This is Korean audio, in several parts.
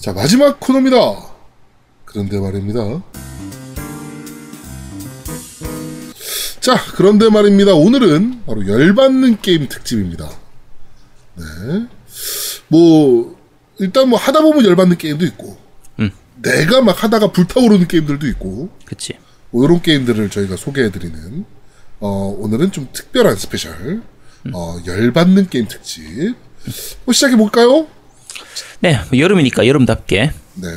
자, 마지막 코너입니다. 그런데 말입니다. 자, 그런데 말입니다. 오늘은 바로 열받는 게임 특집입니다. 네. 뭐, 일단 뭐 하다 보면 열받는 게임도 있고, 음. 내가 막 하다가 불타오르는 게임들도 있고, 그치. 뭐 이런 게임들을 저희가 소개해드리는, 어, 오늘은 좀 특별한 special, 어, 열받는 게임 특집. 뭐 시작해볼까요? 네, 뭐 여름이니까 여름답게. 네.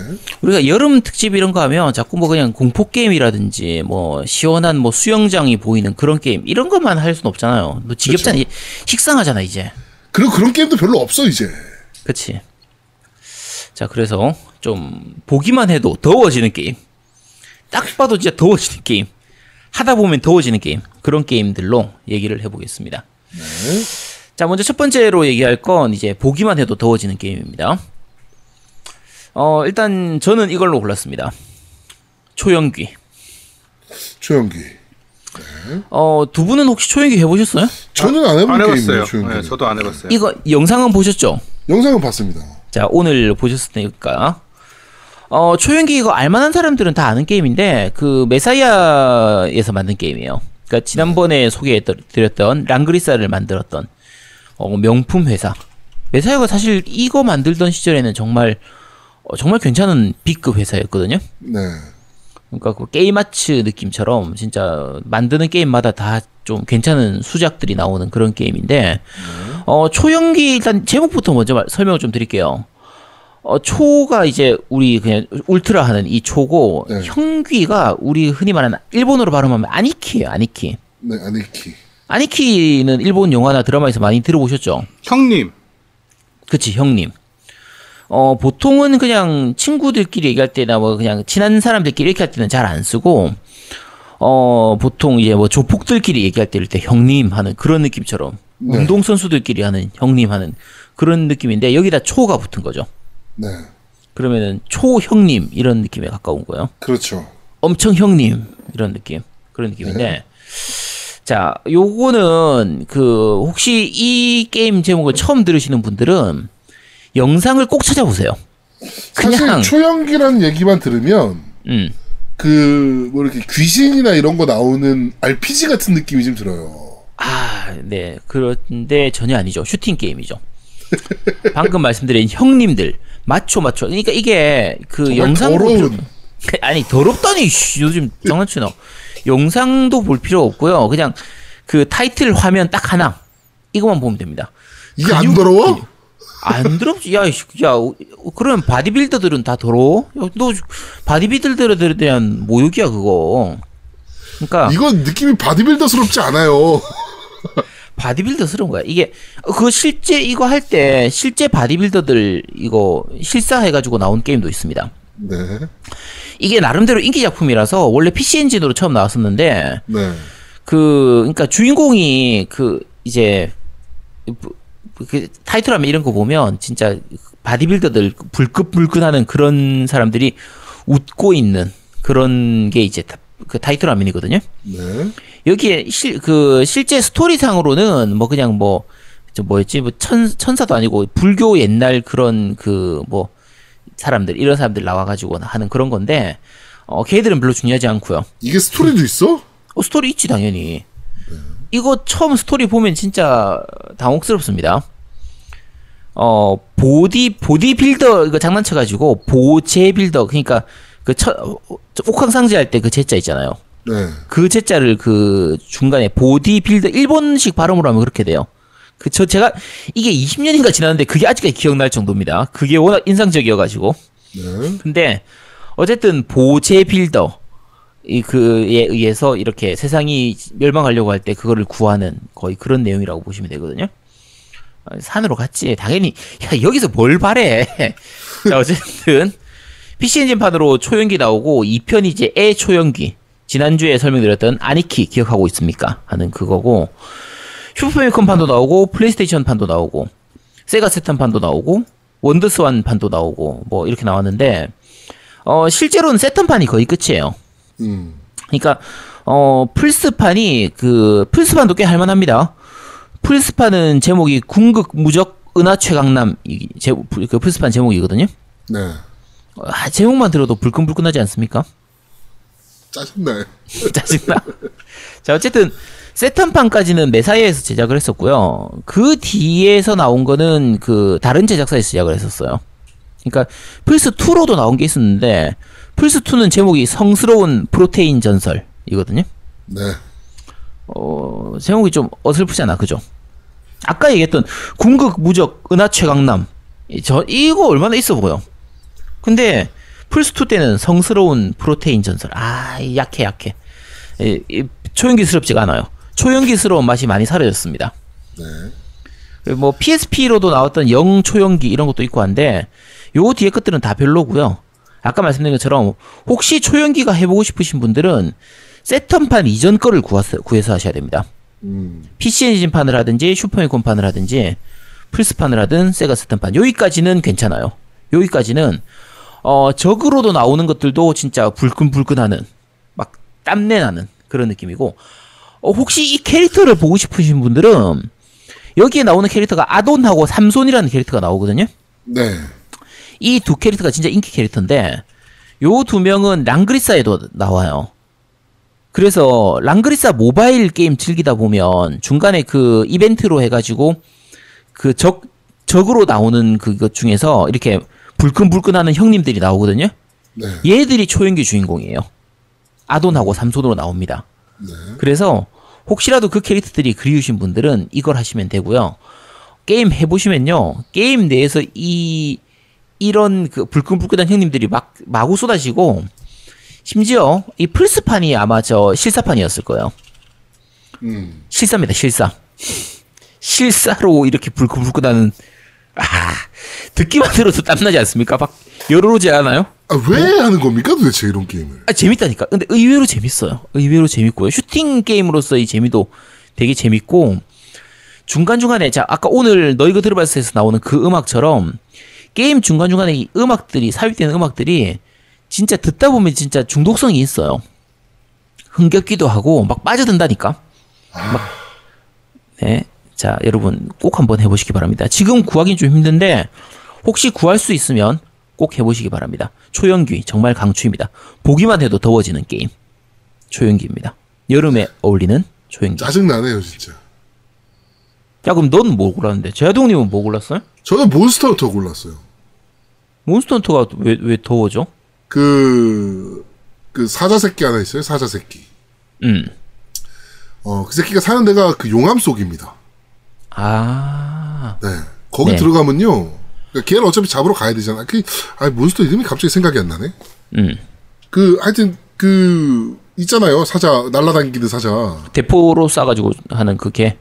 우리가 여름 특집 이런 거 하면 자꾸 뭐 그냥 공포 게임이라든지 뭐 시원한 뭐 수영장이 보이는 그런 게임 이런 것만 할 수는 없잖아요. 뭐 지겹잖아. 이 식상하잖아 이제. 그리고 그런 게임도 별로 없어, 이제. 그치. 자, 그래서 좀 보기만 해도 더워지는 게임. 딱 봐도 진짜 더워지는 게임. 하다 보면 더워지는 게임. 그런 게임들로 얘기를 해보겠습니다. 네. 자, 먼저 첫 번째로 얘기할 건 이제 보기만 해도 더워지는 게임입니다. 어, 일단 저는 이걸로 골랐습니다. 초연귀. 초연기. 어, 두 분은 혹시 초연귀 해보셨어요? 저는 안 해본 안 게임이에요, 해봤어요. 초연기. 네, 저도 안 해봤어요. 이거 영상은 보셨죠? 영상은 봤습니다. 자, 오늘 보셨으니까. 어, 초연기 이거 알만한 사람들은 다 아는 게임인데, 그, 메사이아에서 만든 게임이에요. 그니까, 지난번에 소개해드렸던 랑그리사를 만들었던, 어, 명품 회사. 메사이아가 사실 이거 만들던 시절에는 정말, 어, 정말 괜찮은 B급 회사였거든요. 네. 그러니까 그 게임아츠 느낌처럼 진짜 만드는 게임마다 다 좀 괜찮은 수작들이 나오는 그런 게임인데 어 초연기 일단 제목부터 먼저 말- 설명을 좀 드릴게요. 어 초가 이제 우리 그냥 울트라 하는 이 초고 네. 형귀가 우리 흔히 말하는 일본어로 발음하면 아니키예요. 아니키. 네, 아니키. 아니키는 일본 영화나 드라마에서 많이 들어보셨죠? 형님, 그치 형님. 어 보통은 그냥 친구들끼리 얘기할 때나 뭐 그냥 친한 사람들끼리 이렇게 할 때는 잘 안 쓰고 어 보통 이제 뭐 조폭들끼리 얘기할 때 이럴 때 형님 하는 그런 느낌처럼 네. 운동 선수들끼리 하는 형님 하는 그런 느낌인데 여기다 초가 붙은 거죠. 네. 그러면은 초 형님 이런 느낌에 가까운 거예요. 그렇죠. 엄청 형님 이런 느낌 그런 느낌인데 자 요거는 그 혹시 이 게임 제목을 처음 들으시는 분들은 영상을 꼭 찾아보세요. 그냥 사실 초연기란 얘기만 들으면 음 그뭐 이렇게 귀신이나 이런 거 나오는 RPG 같은 느낌이 좀 들어요. 아, 네. 그런데 전혀 아니죠. 슈팅 게임이죠. 방금 말씀드린 형님들 맞춰 맞춰. 그러니까 이게 그 정말 영상 볼 더러운. 필요- 아니 더럽다니 씨, 요즘 장난치나. 영상도 볼 필요 없고요. 그냥 그 타이틀 화면 딱 하나 이것만 보면 됩니다. 이게 안 더러워? 안 더럽지. 야, 야, 그럼 바디빌더들은 다 더러워? 야, 너 바디빌더들에 대한 모욕이야 그거. 그러니까 이건 느낌이 바디빌더스럽지 않아요. 바디빌더스러운 거야. 이게 그 실제 이거 할 때 실제 바디빌더들 이거 실사해가지고 나온 게임도 있습니다. 네. 이게 나름대로 인기 작품이라서 원래 PC 엔진으로 처음 나왔었는데 네. 그 그러니까 주인공이 그 이제 그 타이틀하면 이런 거 보면 진짜 바디빌더들 불끈불끈하는 그런 사람들이 웃고 있는 그런 게 이제 타- 그 타이틀 화면이거든요. 네. 여기에 실 그 실제 스토리상으로는 뭐 그냥 뭐 저 뭐였지 뭐 천 천사도 아니고 불교 옛날 그런 그 뭐 사람들 이런 사람들 나와가지고 하는 그런 건데 어 걔들은 별로 중요하지 않고요. 이게 스토리도 있어? 어, 스토리 있지 당연히. 이거 처음 스토리 보면 진짜 당혹스럽습니다. 어 보디 보디 빌더 이거 장난쳐가지고 보제 빌더 그러니까 그 첫, 옥황상제 할 때 그 제자 있잖아요. 네. 그 제자를 그 중간에 보디 빌더 일본식 발음으로 하면 그렇게 돼요. 그저 제가 이게 20년인가 지났는데 그게 아직까지 기억날 정도입니다. 그게 워낙 인상적이어가지고. 네. 근데 어쨌든 보제 빌더 이 그에 의해서 이렇게 세상이 멸망하려고 할 때 그거를 구하는 거의 그런 내용이라고 보시면 되거든요. 아, 산으로 갔지. 당연히 야 여기서 뭘 바래. 자 어쨌든 PC 엔진판으로 초형귀 나오고 2편이 이제 애 초형귀 지난주에 설명드렸던 아니키 기억하고 있습니까? 하는 그거고 슈퍼패미컴 판도 나오고 플레이스테이션 판도 나오고 세가 세턴 판도 나오고 원더스완 판도 나오고 뭐 이렇게 나왔는데 어 실제로는 세턴 판이 거의 끝이에요. 음. 그러니까 어 플스판이 그 플스판도 꽤 할만합니다. 플스판은 제목이 궁극 무적 은하 최강남 이 제 그 플스판 제목이거든요. 네. 아, 제목만 들어도 불끈불끈하지 않습니까? 짜증나요. 짜증나. 자, 어쨌든 세턴판까지는 메사이에서 제작을 했었고요. 그 뒤에서 나온 거는 그 다른 제작사에서 제작을 했었어요. 그러니까 플스 2로도 나온 게 있었는데 플스 2는 제목이 성스러운 프로테인 전설이거든요. 네. 어, 제목이 좀 어설프잖아, 그죠? 아까 얘기했던 궁극 무적 은하 최강남 이- 저 이거 얼마나 있어 보여. 근데 플스 2 때는 성스러운 프로테인 전설. 아, 이 약해 약해. 이, 이 초연기스럽지가 않아요. 초연기스러운 맛이 많이 사라졌습니다. 네. 뭐 PSP로도 나왔던 영 초연기 이런 것도 있고 한데 요 뒤에 것들은 다 별로고요. 아까 말씀드린 것처럼 혹시 초연기가 해보고 싶으신 분들은 세턴판 이전 거를 구해서, 구해서 하셔야 됩니다. 음. PC 엔진판을 하든지 슈퍼미콘판을 하든지 플스판을 하든 세가 세턴판 여기까지는 괜찮아요. 여기까지는 어 적으로도 나오는 것들도 진짜 불끈불끈하는 막 땀내 나는 그런 느낌이고 어, 혹시 이 캐릭터를 보고 싶으신 분들은 여기에 나오는 캐릭터가 아돈하고 삼손이라는 캐릭터가 나오거든요. 네. 이 두 캐릭터가 진짜 인기 캐릭터인데 요 두 명은 랑그리사에도 나와요. 그래서 랑그리사 모바일 게임 즐기다 보면 중간에 그 이벤트로 해가지고 그 적 적으로 나오는 그것 중에서 이렇게 불끈불끈하는 형님들이 나오거든요. 네. 얘들이 초연기 주인공이에요. 아돈하고 삼손으로 나옵니다. 네. 그래서 혹시라도 그 캐릭터들이 그리우신 분들은 이걸 하시면 되고요. 게임 해보시면요. 게임 내에서 이 이런 그 불끈불끈한 형님들이 막 마구 쏟아지고 심지어 이 플스판이 아마 저 실사판이었을 거예요. 음. 실사입니다. 실사. 실사로 이렇게 불끈불끈하는 아 듣기만 들어도 땀나지 않습니까? 막 여러로지 않아요? 아, 왜 하는 겁니까 도대체 이런 게임을? 아, 재밌다니까. 근데 의외로 재밌어요. 의외로 재밌고요. 슈팅 게임으로서의 재미도 되게 재밌고 중간중간에 자 아까 오늘 너희가 들어봤을에서 나오는 그 음악처럼 게임 중간중간에 이 음악들이 삽입되는 음악들이 진짜 듣다 보면 진짜 중독성이 있어요. 흥겹기도 하고 막 빠져든다니까. 막 네. 자, 여러분 꼭 한번 해 보시기 바랍니다. 지금 구하기는 좀 힘든데 혹시 구할 수 있으면 꼭 해보시기 바랍니다. 초연기 정말 강추입니다. 보기만 해도 더워지는 게임. 초연기입니다. 여름에 어울리는 초연기. 짜증나네요 진짜. 야, 그럼 넌 뭐 골랐는데? 제아동님은 뭐 골랐어요? 저는 몬스터 헌터 골랐어요. 몬스터 헌터가 왜, 왜 더워져? 그, 그 사자 새끼 하나 있어요. 사자 새끼. 음. 어, 그 새끼가 사는 데가 그 용암 속입니다. 아. 네. 거기 네. 들어가면요. 그러니까 걔를 어차피 잡으러 가야 되잖아. 그, 아 몬스터 이름이 갑자기 생각이 안 나네. 음. 그, 하여튼, 그, 있잖아요. 사자, 날라다니는 사자. 대포로 쏴가지고 하는 그게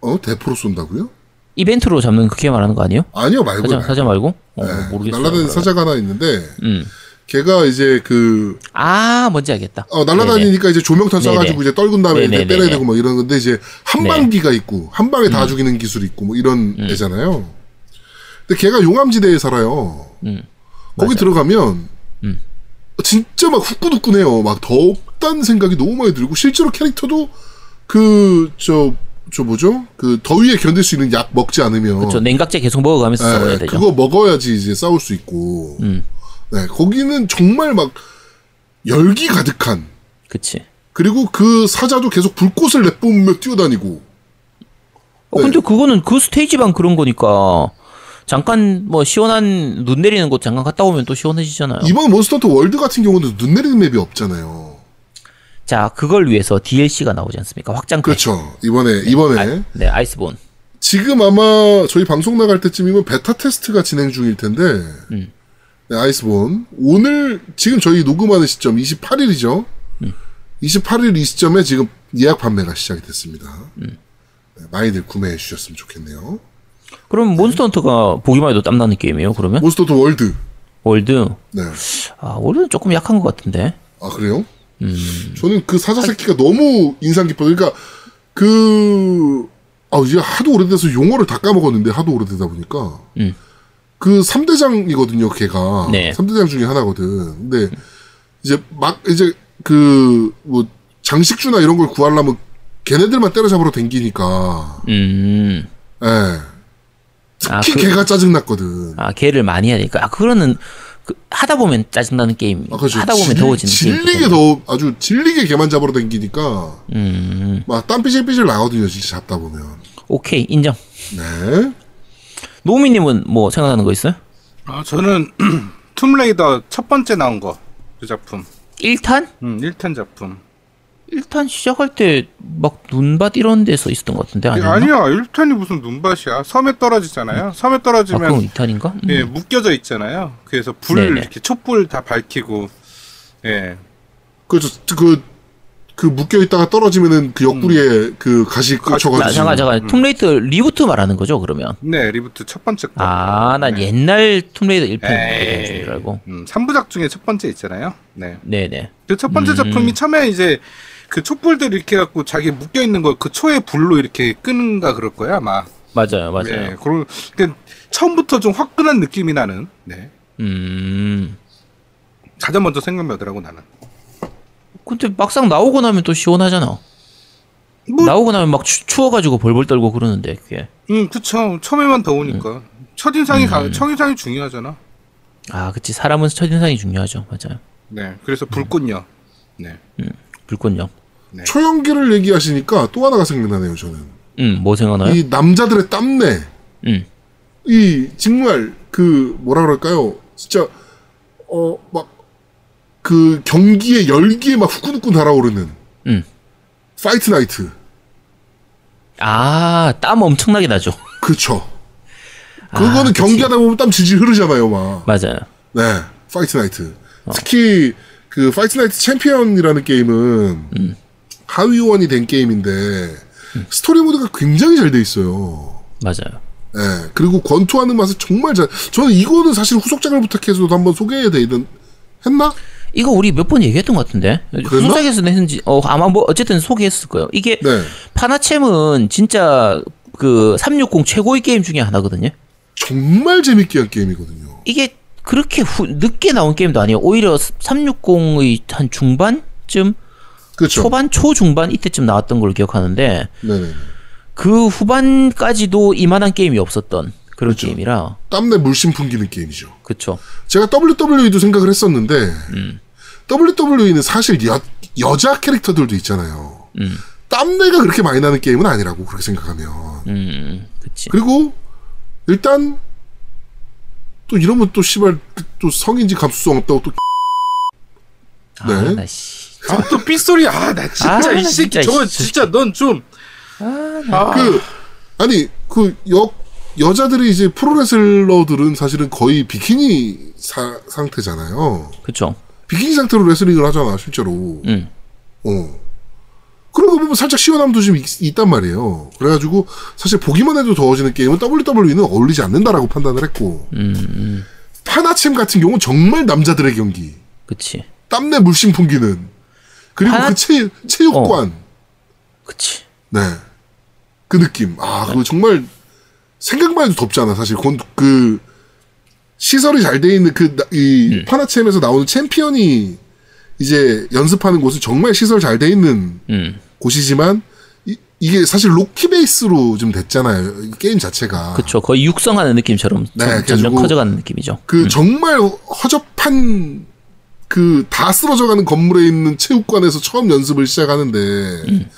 어? 대포로 쏜다고요? 이벤트로 잡는 그게 말하는 거 아니에요? 아니요, 말고. 사자, 사자 말고? 어, 네, 모르겠어요. 날라다니는. 사자가 하나 있는데, 음. 걔가 이제 그, 아, 뭔지 알겠다. 어, 날라다니니까 이제 조명탄 네네. 쏴가지고 이제 떨군 다음에 이제 네네네네. 때려야 되고 뭐 이런 건데, 이제 한방기가 있고, 한 방에 음. 다 죽이는 기술이 있고, 뭐 이런 애잖아요. 근데 걔가 용암지대에 살아요. 음. 거기 들어가면, 음. 진짜 막 후끈후끈해요. 막 덥다는 생각이 너무 많이 들고, 실제로 캐릭터도 그, 저, 저 뭐죠? 그 더위에 견딜 수 있는 약 먹지 않으면. 그렇죠. 냉각제 계속 먹어가면서 네, 싸워야 되죠. 그거 먹어야지 이제 싸울 수 있고. 음. 네, 거기는 정말 막 열기 가득한. 그치. 그리고 그 사자도 계속 불꽃을 내뿜으며 뛰어다니고. 어, 네. 근데 그거는 그 스테이지방 그런 거니까 잠깐 뭐 시원한 눈 내리는 곳 잠깐 갔다 오면 또 시원해지잖아요. 이번 몬스터헌터 월드 같은 경우는 눈 내리는 맵이 없잖아요. 자, 그걸 위해서 DLC가 나오지 않습니까? 확장팩. 그렇죠. 이번에 이번에 아, 네, 아이스본. 지금 아마 저희 방송 나갈 때쯤이면 베타 테스트가 진행 중일 텐데. 음. 네, 아이스본 오늘 지금 저희 녹음하는 시점 28일이죠. 음. 28일 이 시점에 지금 예약 판매가 시작이 됐습니다. 음. 네, 많이들 구매해 주셨으면 좋겠네요. 그럼 몬스터 헌터가 보기만 해도 땀나는 게임이에요, 그러면? 몬스터도 월드. 월드. 네. 아, 월드는 조금 약한 것 같은데. 아 그래요? 음. 저는 그 사자 새끼가 너무 인상 깊어요. 그러니까 그 아, 이제 하도 오래돼서 용어를 다 까먹었는데 하도 오래되다 보니까 음. 그 3대장이거든요, 걔가. 네. 3대장 중에 하나거든. 근데 이제 막 이제 그 뭐 장식주나 이런 걸 구하려면 걔네들만 때려잡으러 댕기니까 음. 예. 아, 특히 그, 걔가 짜증났거든. 아, 걔를 많이 해야 되니까. 아, 그거는 그 하다 보면 짜증나는 게임. 아, 그렇죠. 하다 보면 질- 더워지는 게임. 질리게 더 아주 질리게 개만 잡으러 다니니까 음, 막땀 삐질삐질 나거든요. 진짜 잡다 보면. 오케이 인정. 네. 노미 님은 뭐 생각나는 거 있어요? 아, 저는 툼레이더 첫 번째 나온 거 그 작품. 1탄? 음, 1탄 작품. 1탄 시작할 때 막 눈밭 이런 데서 있었던 것 같은데 아니야? 아니야, 1탄이 무슨 눈밭이야. 섬에 떨어지잖아요. 섬에 아, 떨어지면 그건 2탄인가? 음. 예, 묶여져 있잖아요. 그래서 불 네네. 이렇게 촛불 다 밝히고 예. 그렇죠. 그, 그 묶여 있다가 떨어지면은 그 옆구리에 그 가시 자, 꽂혀가지고. 잠깐 잠깐 툼레이드 리부트 말하는 거죠 그러면? 네, 리부트 첫 번째 거. 아, 난 네. 옛날 툼레이더 1편 에이. 줄 알고. 음, 3부작 중에 첫 번째 있잖아요. 네. 네네. 그 첫 번째 음. 작품이 처음에 이제 그 촛불들 이렇게 갖고 자기 묶여 있는 거그 초의 불로 이렇게 끄는가 그럴 거야, 아마. 맞아요, 맞아요. 네. 그런 그 처음부터 좀 화끈한 느낌이 나는. 네. 음. 가장 먼저 생각나더라고 나는. 근데 막상 나오고 나면 또 시원하잖아. 뭐 나오고 나면 막 추, 추워가지고 벌벌 떨고 그러는데 그게. 음, 그쵸. 처음에만 더우니까. 음. 첫 인상이 가, 첫 인상이 중요하잖아. 아, 그치. 사람은 첫 인상이 중요하죠. 맞아요. 네. 그래서 불꽃녀. 네. 불꽃 요. 초연기를 얘기하시니까 또 하나가 생각나네요, 저는. 음, 뭐 생각나요? 이 남자들의 땀내. 음. 이 정말 그 뭐라 그럴까요? 진짜 어 막 그 경기에 열기에 막 후끈후끈 달아오르는 음. 파이트 나이트. 아, 땀 엄청나게 나죠. 그쵸. 그거는 아. 경기하다 보면 땀 질질 흐르잖아요, 막. 맞아요. 네, 파이트 나이트. 어. 특히 그 파이트 나이트 챔피언이라는 게임은 음. 하위호환이 된 게임인데 스토리 모드가 굉장히 잘 돼 있어요. 맞아요. 예, 그리고 권투하는 맛은 정말 잘. 저는 이거는 사실 후속작을 부탁해서도 한번 소개해야 되는 했나? 이거 우리 몇 번 얘기했던 것 같은데. 그랬나? 후속에서 냈는지, 어, 아마 뭐, 어쨌든 소개했을 거예요. 이게, 네, 파나챔은 진짜 그 360 최고의 게임 중에 하나거든요. 정말 재밌게 한 게임이거든요. 이게 그렇게 후, 늦게 나온 게임도 아니에요. 오히려 360의 한 중반쯤, 그렇죠. 초반, 초중반 이때쯤 나왔던 걸로 기억하는데, 네네. 그 후반까지도 이만한 게임이 없었던 그런 그렇죠. 게임이라, 땀내 물씬 풍기는 게임이죠. 그쵸. 제가 WWE도 생각을 했었는데 WWE는 사실 여, 여자 캐릭터들도 있잖아요. 음. 땀내가 그렇게 많이 나는 게임은 아니라고 그렇게 생각하면. 음, 그치. 그리고 일단 또 이러면 또 씨발 또 성인지 감수성 없다고 또 네. 아, 나 씨. 아, 또 삐소리. 아, 나 진짜 아, 이 새끼 진짜, 저거 씨. 진짜 넌 좀. 아, 그 아니 그여 여자들이 이제 프로레슬러들은 사실은 거의 비키니 사- 상태잖아요. 그쵸. 비키니 상태로 레슬링을 하잖아 실제로. 음. 어. 그런 거 보면 살짝 시원함도 좀 있, 단 말이에요. 그래가지고 사실 보기만 해도 더워지는 게임은 WWE는 어울리지 않는다라고 판단을 했고 음, 음. 파나챔 같은 경우는 정말 남자들의 경기. 그치. 땀내 물씬 풍기는 그리고 파나- 그 체, 체육관 그치. 네. 그 느낌. 아, 그거 정말 생각만 해도 덥잖아, 사실. 그, 그 시설이 잘 돼 있는 그, 이, 음. 파나챔에서 나오는 챔피언이 이제 연습하는 곳은 정말 시설 잘 돼 있는 음. 곳이지만, 이, 이게 사실 로키 베이스로 좀 됐잖아요. 이 게임 자체가. 그쵸. 거의 육성하는 느낌처럼 네, 점- 점점 커져가는 느낌이죠. 그 정말 허접한 그 다 쓰러져가는 건물에 있는 체육관에서 처음 연습을 시작하는데 음.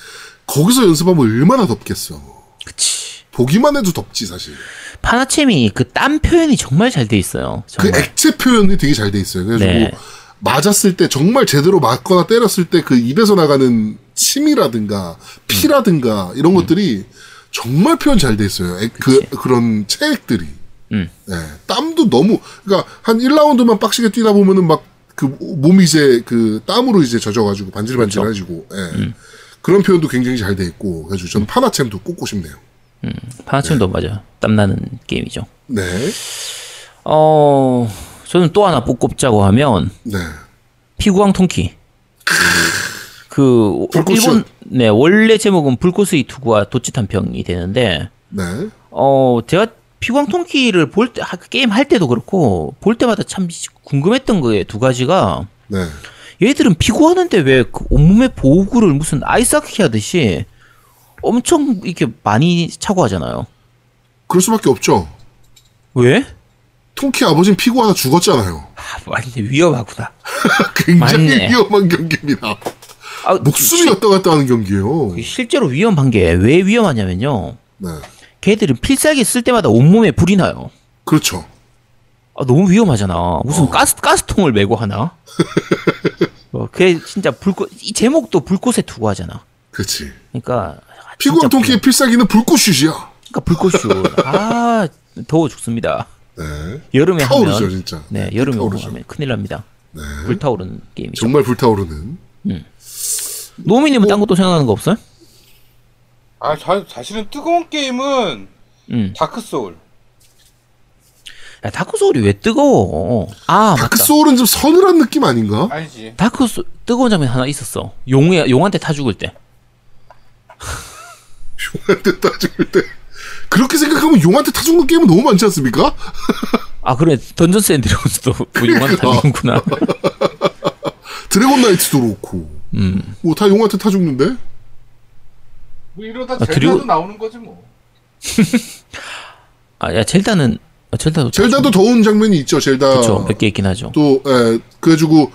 거기서 연습하면 얼마나 덥겠어. 그치. 보기만 해도 덥지 사실. 파나챔이 그땀 표현이 정말 잘 돼 있어요. 그 정말. 액체 표현이 되게 잘 돼 있어요. 그래가지고 네. 맞았을 때 정말 제대로 맞거나 때렸을 때 그 입에서 나가는 침이라든가 피라든가 이런 것들이 정말 표현 잘 돼 있어요. 액- 그. 그런 체액들이. 음. 네, 땀도 너무 그러니까 한 1라운드만 빡시게 뛰다 보면은 막 그 몸이 이제 그 땀으로 이제 젖어가지고 반질반질해지고 예. 그런 표현도 굉장히 잘 돼 있고 그래서 저는 파나챔도 꼽고 싶네요. 파나챔도 맞아요. 땀나는 게임이죠. 네, 어, 저는 또 하나 뽑자고 하면 네, 피구왕 통키. 그? 일본 네 원래 제목은 불꽃의 투구와 도치 탄평이 되는데 네, 어 제가 피구왕 통키를 볼 때 게임 할 때도 그렇고 볼 때마다 참 궁금했던 거에 두 가지가 네. 얘들은 피구하는데 왜 그 온몸에 보호구를 무슨 아이스하키 하듯이 엄청 이렇게 많이 차고 하잖아요. 그럴 수밖에 없죠. 왜? 통키 아버지는 피고하다 죽었잖아요. 아, 완전 위험하구나. 굉장히 맞네. 위험한 경기입니다. 아, 목숨이 실- 왔다 갔다 하는 경기예요. 실제로 위험한 게 왜 위험하냐면요. 네. 걔들은 필살기 쓸 때마다 온몸에 불이 나요. 그렇죠. 아, 너무 위험하잖아. 무슨 가스 가스통을 메고 하나? 어, 그게 진짜 불꽃 이 제목도 불꽃에 두고 하잖아. 그렇지. 그러니까 피고왕 진짜 통키의 필살기는 불꽃슛이야. 그러니까 불꽃슛. 아 더워 죽습니다. 네. 여름에 타오르죠, 하면 진짜. 네 여름에 타오르죠. 하면 큰일 납니다. 네. 불타오르는 게임이죠. 정말 불타오르는. 노미님은 딴 것도 생각나는 거 없어요? 아, 자, 사실은 뜨거운 게임은 음. 다크 소울. 야, 다크 소울이 왜 뜨거워? 아 맞다. 다크 소울은 좀 서늘한 느낌 아닌가? 아니지. 다크 소 뜨거운 장면 하나 있었어. 용에 용한테 타 죽을 때. 용한테 타 죽을 때. 그렇게 생각하면 용한테 타 죽는 게임은 너무 많지 않습니까? 아 그래 던전스 앤 드래곤스도 뭐 용한테 타 죽는구나. 드래곤 나이트도 그렇고. 음. 뭐다 용한테 타 죽는데? 뭐 이러다 아, 젤다도 드리고- 나오는 거지 뭐. 아야 젤다는 아, 젤다도 젤다도 더운 장면이 있죠, 젤다. 그렇죠 몇 개 있긴 하죠. 또, 에, 그래가지고,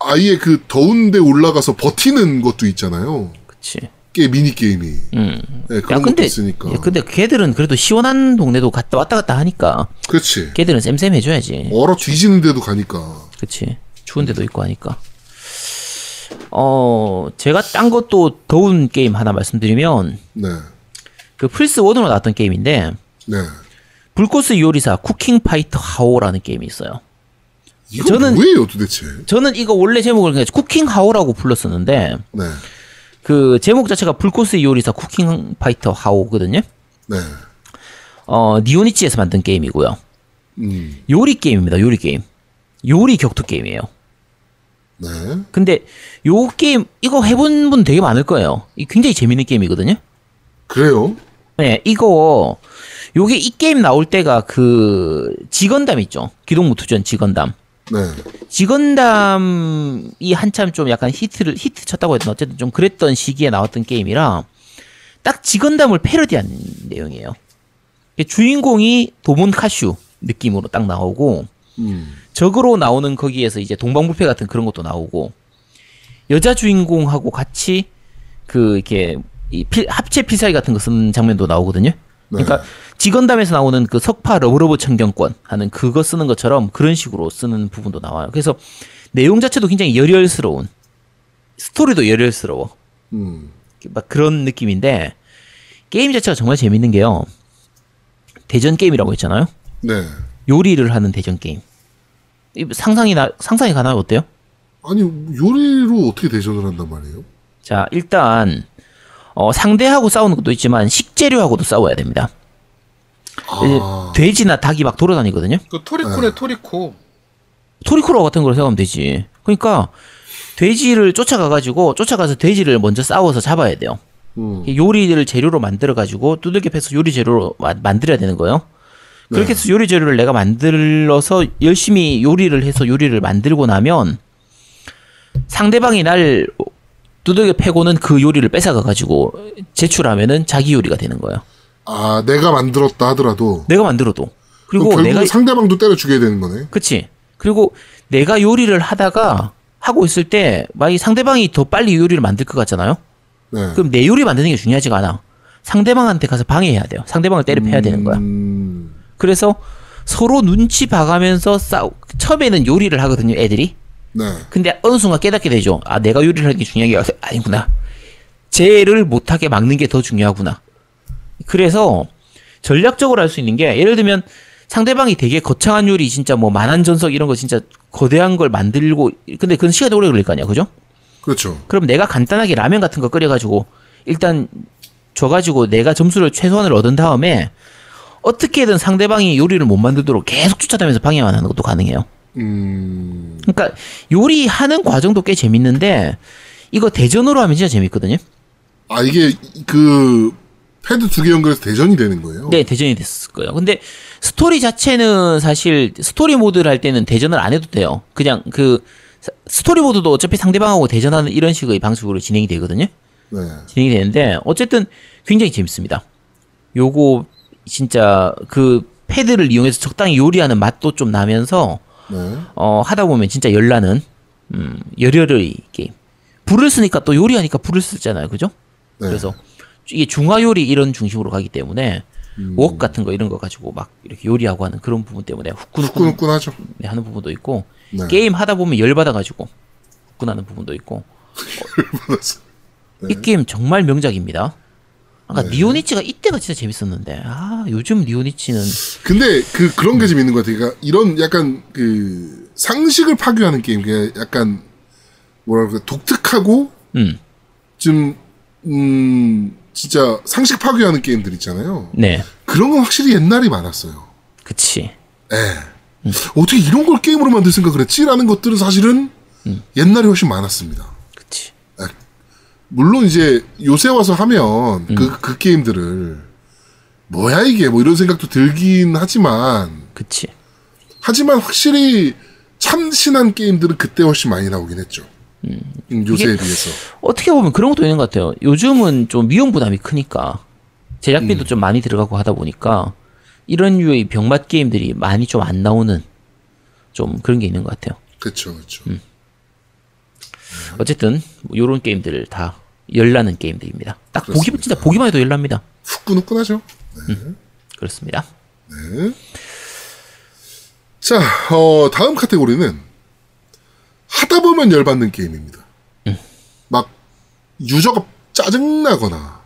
아예 그 더운데 올라가서 버티는 것도 있잖아요. 그렇지. 게 미니 게임이. 음. 예, 야 그런 것도 근데 있으니까. 야, 근데 걔들은 그래도 시원한 동네도 갔다 왔다 갔다 하니까 그렇지. 걔들은 쌤쌤 해줘야지. 얼어 뒤지는데도 가니까. 그렇지. 추운 데도 있고 하니까. 어 제가 딴 것도 더운 게임 하나 말씀드리면 네. 그 플스 1으로 나왔던 게임인데 네. 불꽃의 요리사 쿠킹 파이터 하오라는 게임이 있어요. 저는- 뭐예요, 도대체? 저는 이거 원래 제목을 그냥 쿠킹 하오라고 불렀었는데 네. 그 제목 자체가 불꽃의 요리사 쿠킹 파이터 하오거든요. 네. 어 니폰이치에서 만든 게임이고요. 음. 요리 게임입니다. 요리 게임. 요리 격투 게임이에요. 네. 근데 요 게임 이거 해본 분 되게 많을 거예요. 이 굉장히 재밌는 게임이거든요. 그래요? 네, 이거 요게 이 게임 나올 때가 그 지건담 있죠. 기동무투전 지건담. 네. 지건담이 한참 좀 약간 히트를 히트 쳤다고 되나 어쨌든 좀 그랬던 시기에 나왔던 게임이라 딱 지건담을 패러디한 내용이에요. 주인공이 도몬 카슈 느낌으로 딱 나오고 음. 적으로 나오는 거기에서 이제 동방불패 같은 그런 것도 나오고 여자 주인공하고 같이 그 이렇게 이 필- 합체 필살기 같은 거 쓰는 장면도 나오거든요. 그러니까 G건담에서 나오는 그 석파 러브러브 천경권 하는 그거 쓰는 것처럼 그런 식으로 쓰는 부분도 나와요. 그래서 내용 자체도 굉장히 열혈스러운 스토리도 열혈스러워. 음. 막 그런 느낌인데 게임 자체가 정말 재밌는 게요. 대전 게임이라고 했잖아요. 네. 요리를 하는 대전 게임. 이 상상이 나 상상이 가나요? 어때요? 아니, 요리로 어떻게 대전을 한단 말이에요? 자, 일단 어, 상대하고 싸우는 것도 있지만 식재료하고도 싸워야 됩니다. 아. 돼지나 닭이 막 돌아다니거든요. 그 토리코네 토리코. 토리코로 같은 걸 생각하면 되지. 그러니까 돼지를 쫓아가가지고 쫓아가서 돼지를 먼저 싸워서 잡아야 돼요. 음. 요리를 재료로 만들어가지고 두들겨 패서 요리 재료로 마- 만들어야 되는 거예요. 그렇게 네. 해서 요리 재료를 내가 만들어서 열심히 요리를 해서 요리를 만들고 나면 상대방이 날 두들겨 패고는 그 요리를 뺏어가 가지고 제출하면은 자기 요리가 되는 거예요. 아, 내가 만들었다 하더라도. 내가 만들어도. 그리고 내가 은 상대방도 때려 죽여야 되는 거네. 그치. 그리고 내가 요리를 하다가 하고 있을 때 만약 상대방이 더 빨리 요리를 만들 것 같잖아요. 네. 그럼 내 요리 만드는 게 중요하지가 않아. 상대방한테 가서 방해해야 돼요. 상대방을 때려 패야 되는 거야. 음. 그래서 서로 눈치 봐가면서 싸우. 처음에는 요리를 하거든요, 애들이. 네. 근데 어느 순간 깨닫게 되죠. 아, 내가 요리를 하는 게 중요한 게 아니구나. 쟤를 못하게 막는 게 더 중요하구나. 그래서 전략적으로 할 수 있는 게 예를 들면 상대방이 되게 거창한 요리 진짜 뭐 만한 전석 이런 거 진짜 거대한 걸 만들고 근데 그건 시간이 오래 걸릴 거 아니야, 그죠? 그렇죠. 그럼 내가 간단하게 라면 같은 거 끓여가지고 일단 줘가지고 내가 점수를 최소한을 얻은 다음에 어떻게든 상대방이 요리를 못 만들도록 계속 쫓아다니면서 방해만 하는 것도 가능해요. 음. 그러니까 요리하는 과정도 꽤 재밌는데 이거 대전으로 하면 진짜 재밌거든요. 아, 이게 그 패드 두 개 연결해서 대전이 되는 거예요? 네, 대전이 됐을 거예요. 근데 스토리 자체는 사실 스토리 모드를 할 때는 대전을 안 해도 돼요. 그냥 그 사- 스토리 모드도 어차피 상대방하고 대전하는 이런 식의 방식으로 진행이 되거든요. 네. 진행이 되는데 어쨌든 굉장히 재밌습니다. 요거 진짜 그 패드를 이용해서 적당히 요리하는 맛도 좀 나면서 네. 어, 하다 보면 진짜 열나는 음, 열혈의 게임. 불을 쓰니까 또 요리하니까 불을 쓰잖아요, 그죠? 네. 그래서 이게 중화 요리 이런 중심으로 가기 때문에 음. 웍 같은 거 이런 거 가지고 막 이렇게 요리하고 하는 그런 부분 때문에 후끈후끈 후끈후끈하죠. 네, 하는 부분도 있고 네. 게임 하다 보면 열 받아 가지고 후끈하는 부분도 있고 이 게임 정말 명작입니다. 아까 네. 니오니치가 이때가 진짜 재밌었는데 아 요즘 니오니치는 근데 그 그런 게 좀 있는 것 같아요. 그러니까 이런 약간 그 상식을 파괴하는 게임, 그 약간 뭐랄까 독특하고 음, 좀 음, 진짜 상식 파괴하는 게임들 있잖아요. 네, 그런 건 확실히 옛날이 많았어요. 그치. 예. 어떻게 이런 걸 게임으로 만들 생각을 했지라는 것들은 사실은 옛날에 훨씬 많았습니다. 물론 이제 요새 와서 하면 그, 그 게임들을 뭐야 이게 뭐 이런 생각도 들긴 하지만 그치. 하지만 확실히 참신한 게임들은 그때 훨씬 많이 나오긴 했죠. 음, 요새에 이게- 비해서. 어떻게 보면 그런 것도 있는 것 같아요. 요즘은 좀 미용 부담이 크니까 제작비도 좀 많이 들어가고 하다 보니까 이런 류의 병맛 게임들이 많이 좀 안 나오는 좀 그런 게 있는 것 같아요. 그렇죠, 그렇죠. 어쨌든 뭐 요런 게임들 다 열나는 게임들입니다. 딱 보기 그렇습니다. 진짜 보기만 해도 열납니다. 후끈후끈하죠. 그렇습니다. 네. 자, 어, 다음 카테고리는 하다 보면 열받는 게임입니다. 막 유저가 짜증나거나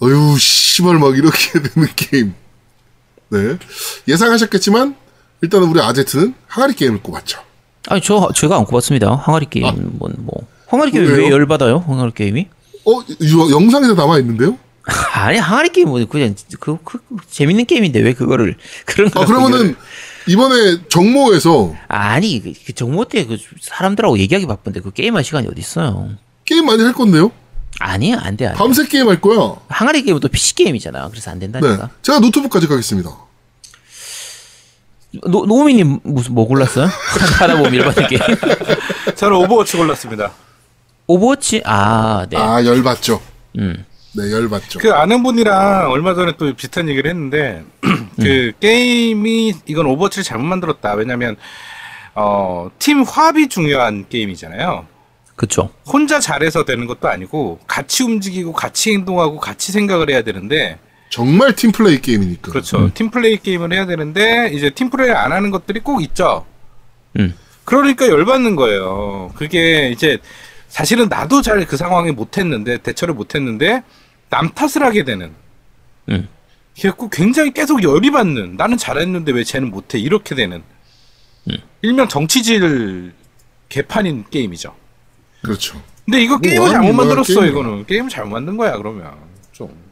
어휴 씨발 막 이렇게 되는 게임. 네. 예상하셨겠지만 일단은 우리 아제트는 항아리 게임을 꼽았죠. 아니 저 제가 안 꼽았습니다. 항아리 게임 뭐, 뭐 항아리 게임 왜 왜요? 열받아요? 항아리 게임이? 어, 유- 영상에서 남아 있는데요? 아니 항아리 게임 뭐 그냥 그, 그, 그 재밌는 게임인데 왜 그거를 그런 거 아, 그러면은 이번에 정모에서 아니 그, 그 정모 때 그 사람들하고 얘기하기 바쁜데 그 게임할 시간이 어디 있어요? 게임 많이 할 건데요? 아니야 안돼 안돼. 밤새 게임 할 거야. 항아리 게임은 또 PC 게임이잖아. 그래서 안 네. 된다니까. 제가 노트북까지 가겠습니다. 노 노미님 무슨 뭐 골랐어요? 하다 보면 열받는 게임. 저는 오버워치 골랐습니다. 오버워치 아 네. 아, 열받죠. 음. 네, 열받죠. 그 아는 분이랑 얼마 전에 또 비슷한 얘기를 했는데 그 게임이 이건 오버워치를 잘못 만들었다. 왜냐면 어, 팀 화합이 중요한 게임이잖아요. 그쵸. 혼자 잘해서 되는 것도 아니고 같이 움직이고 같이 행동하고 같이 생각을 해야 되는데 정말 팀플레이 게임이니까. 그렇죠. 팀플레이 게임을 해야 되는데 이제 팀플레이를 안 하는 것들이 꼭 있죠. 음. 그러니까 열받는 거예요. 그게 이제 사실은 나도 잘 그 상황에 못했는데 대처를 못했는데 남 탓을 하게 되는. 음. 그래갖고 굉장히 계속 열이 받는. 나는 잘했는데 왜 쟤는 못해 이렇게 되는. 음. 일명 정치질 개판인 게임이죠. 그렇죠. 근데 이거 뭐 게임을 잘못 만들었어 게임이야. 이거는 게임을 잘못 만든 거야 그러면 좀.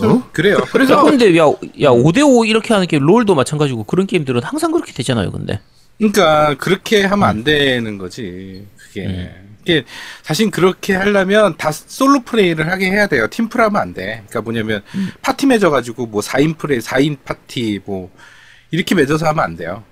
좀 어? 그래요. 야, 그래서 근데 야, 야 5대5 이렇게 하는 게임 롤도 마찬가지고 그런 게임들은 항상 그렇게 되잖아요, 근데. 그러니까 그렇게 하면 음. 안 되는 거지. 그게. 이게 사실 그렇게 하려면 다 솔로 플레이를 하게 해야 돼요. 팀플 하면 안 돼. 그러니까 뭐냐면 음. 파티 맺어 가지고 뭐 4인 플레이, 4인 파티 뭐 이렇게 맺어서 하면 안 돼요.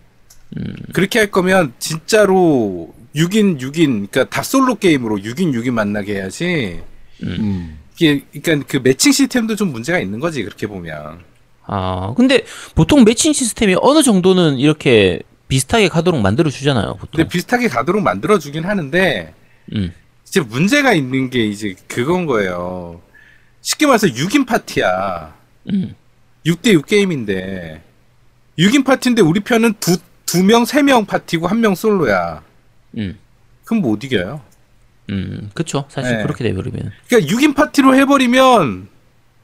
음. 그렇게 할 거면 진짜로 6인 6인 그러니까 다 솔로 게임으로 6인 6인 만나게 해야지. 음. 이게 그러니까 그 매칭 시스템도 좀 문제가 있는 거지. 그렇게 보면. 아, 근데 보통 매칭 시스템이 어느 정도는 이렇게 비슷하게 가도록 만들어 주잖아요, 보통. 근데 비슷하게 가도록 만들어 주긴 하는데 음. 이제 문제가 있는 게 이제 그건 거예요. 쉽게 말해서 6인 파티야. 음. 6대6 게임인데 6인 파티인데 우리 편은 두, 두 명, 세 명 파티고 한 명 솔로야. 음. 그럼 못 이겨요. 음. 그쵸. 사실 네. 그렇게 돼 버리면. 그러니까 6인 파티로 해버리면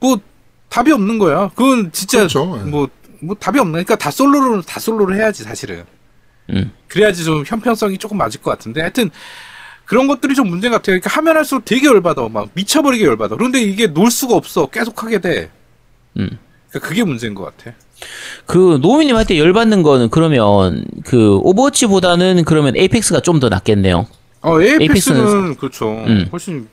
뭐 답이 없는 거야. 그건 진짜 그렇죠. 예. 뭐, 뭐 답이 없는 그러니까 다 솔로로, 다 솔로를 해야지 사실은. 음. 그래야지 좀 형평성이 조금 맞을 것 같은데 하여튼 그런 것들이 좀 문제 같아요. 그러니까 하면 할수록 되게 열받아. 막 미쳐버리게 열받아. 그런데 이게 놀 수가 없어. 계속 하게 돼. 음. 그러니까 그게 문제인 것 같아. 그 노미님한테 열받는 거는 그러면 그 오버워치보다는 그러면 에이펙스가 좀 더 낫겠네요. 어, 에이펙스는 그렇죠. 음. 훨씬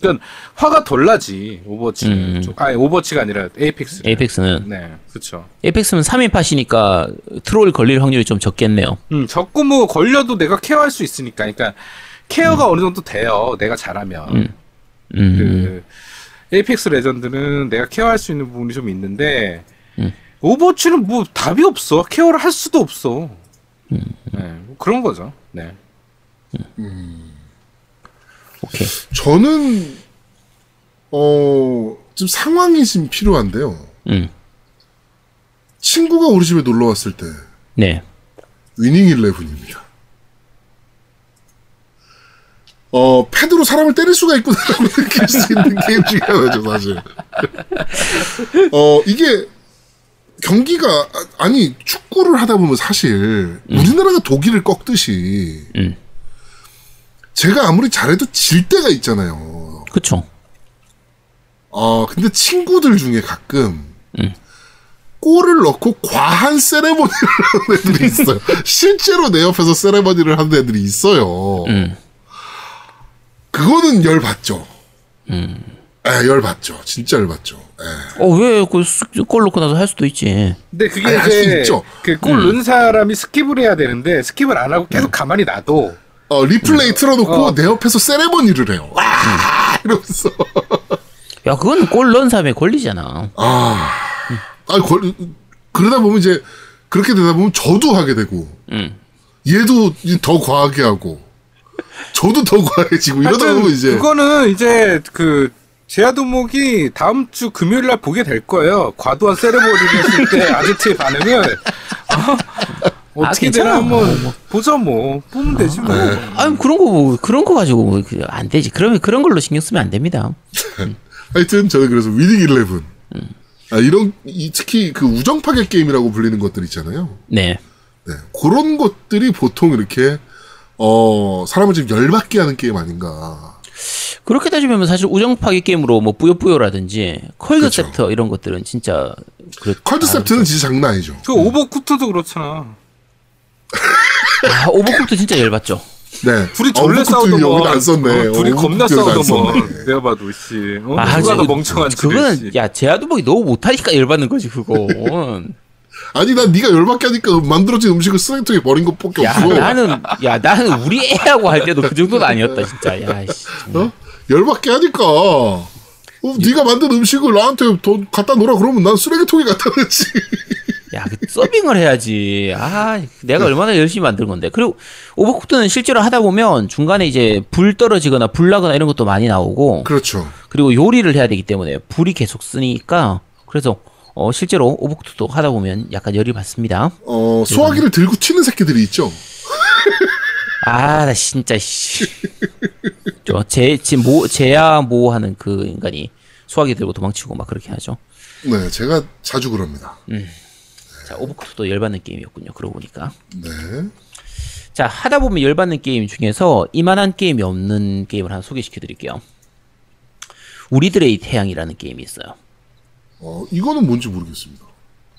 그러니까 화가 덜 나지 오버워치는. 음. 좀- 아니 오버워치가 아니라 에이펙스. 에이펙스는 네, 그렇죠. 에이펙스는 3인 팟이니까 트롤 걸릴 확률이 좀 적겠네요. 음, 적고 뭐 걸려도 내가 케어할 수 있으니까. 그러니까 케어가 어느 정도 돼요. 내가 잘하면. 음. 음. 그 에이펙스 레전드는 내가 케어할 수 있는 부분이 좀 있는데 음. 오버워치는 뭐 답이 없어. 케어를 할 수도 없어. 네, 뭐 그런 거죠. 네. 오케이. 저는 어 지금 상황이 지금 필요한데요. 음. 친구가 우리 집에 놀러 왔을 때 네. 위닝 일레븐입니다. 어 패드로 사람을 때릴 수가 있구나라고 느낄 수 있는 게임 중에 하나죠 사실. 어 이게 경기가 아- 아니 축구를 하다 보면 사실 우리나라가 독일을 꺾듯이 음. 제가 아무리 잘해도 질 때가 있잖아요. 그쵸. 어, 근데 친구들 중에 가끔, 음. 골을 넣고 과한 세레머니를 하는 애들이 있어요. 실제로 내 옆에서 세레머니를 하는 애들이 있어요. 음. 그거는 열받죠. 음. 에, 열받죠. 진짜 열받죠. 에. 어, 왜, 그, 수- 골 넣고 나서 할 수도 있지. 근데 그게 아니, 할수 이제 있죠. 그 골 넣은 사람이 스킵을 해야 되는데 스킵을 안 하고 계속 가만히 놔둬 어, 리플레이 틀어놓고 어. 내 옆에서 세레머니를 해요. 와! 이러면서. 야, 그건 골 넣은 사람의 권리잖아. 아, 아, 걸, 그러다 보면 이제, 그렇게 되다 보면 저도 하게 되고, 음. 얘도 더 과하게 하고, 저도 더 과해지고, 이러다 보면 이제, 그거는 이제 그 제아도목이 다음 주 금요일 날 보게 될 거예요. 과도한 세레모니를 했을 때 아제트의 반응을 어, 떻게 괜찮아. 되나 한번 보죠 뭐 보면 되지 뭐. 아니, 그런 거, 뭐, 그런 거 가지고, 뭐 그, 안 되지. 그러면 그런 걸로 신경 쓰면 안 됩니다. 하여튼 저는 그래서 위닝 일레븐. 아, 이런, 이, 특히 그 우정 파괴 게임이라고 불리는 것들 있잖아요. 네. 네. 그런 것들이 보통 이렇게, 어, 사람을 좀 열받게 하는 게임 아닌가. 그렇게 따지면 사실 우정파기 게임으로 뭐 뿌요뿌요라든지 컬드 그렇죠. 셉트 이런 것들은 진짜 그렇 컬드셉트는 진짜 장난 아니죠. 그 오버쿡도 그렇잖아. 아, 오버쿡도 진짜 열받죠. 네. 둘이 아, 졸라 싸우더만. 여기는 안 썼네. 어, 둘이 어, 겁나 싸우더만. 썼네. 내가 봐도 씨. 어? 아, 누가 더 멍청한 그거는 야 제아두목이 너무 못하니까 열받는 거지 그거. 아니, 난 네가 열받게 하니까 만들어진 음식을 쓰레기통에 버린 것밖에 야 없어. 나는 야 나는 우리 애하고 할 때도 그 정도는 아니었다 진짜. 야 씨. 어? 열받게 하니까. 어, 네가 만든 음식을 나한테 더 갖다 놓으라 그러면 난 쓰레기통에 갖다 놓지. 야, 그 서빙을 해야지. 아, 내가 얼마나 열심히 만든 건데. 그리고 오버쿡드는 실제로 하다 보면 중간에 이제 불 떨어지거나 불 나거나 이런 것도 많이 나오고 그렇죠. 그리고 요리를 해야 되기 때문에 불이 계속 쓰니까 그래서 어, 실제로 오버쿡드도 하다 보면 약간 열이 받습니다. 어, 소화기를 들고 튀는 새끼들이 있죠. 아, 나 진짜 씨. 저제 지금 모 제야 모 하는 그 인간이 수화기 들고 도망치고 막 그렇게 하죠. 네, 제가 자주 그럽니다. 자, 오버쿡드도 열받는 게임이었군요. 그러고 보니까. 네. 자, 하다 보면 열받는 게임 중에서 이만한 게임이 없는 게임을 하나 소개시켜 드릴게요. 우리들의 태양이라는 게임이 있어요. 어, 이거는 뭔지 모르겠습니다.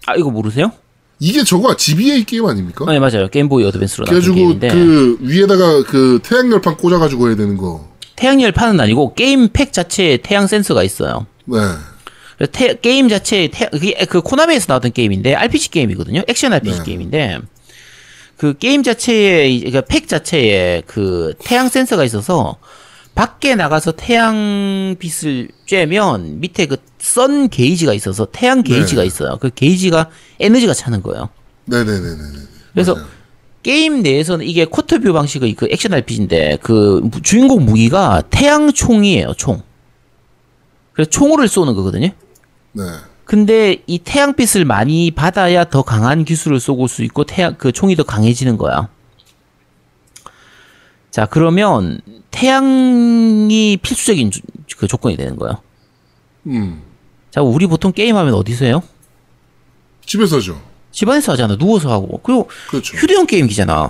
아, 이거 모르세요? 이게 저거 GBA 게임 아닙니까? 네, 맞아요. 게임보이 어드밴스로 나온 게임인데 그 위에다가 그 태양 열판 꽂아가지고 해야 되는 거. 태양 열판은 아니고 게임 팩 자체에 태양 센서가 있어요. 네. 태- 게임 자체에 태, 그게 그 코나미에서 나왔던 게임인데 RPG 게임이거든요. 액션 RPG 네. 게임인데 그 게임 자체에 이- 그러니까 팩 자체에 그 태양 센서가 있어서 밖에 나가서 태양 빛을 쬐면 밑에 그 선 게이지가 있어서 태양 게이지가 네. 있어요. 그 게이지가 에너지가 차는 거예요. 네네네네. 그래서 맞아요. 게임 내에서는 이게 quarter view 방식의 그 액션 RPG인데 그 무- 주인공 무기가 태양 총이에요. 총. 그래서 총으로 쏘는 거거든요. 네. 근데 이 태양빛을 많이 받아야 더 강한 기술을 쏠 수 있고 태양 그 총이 더 강해지는 거야. 자 그러면 태양이 필수적인 주- 그 조건이 되는 거예요. 음. 자 우리 보통 게임하면 어디서 해요? 집에서죠. 집안에서 하잖아. 누워서 하고. 그리고 그렇죠. 휴대용 게임기잖아.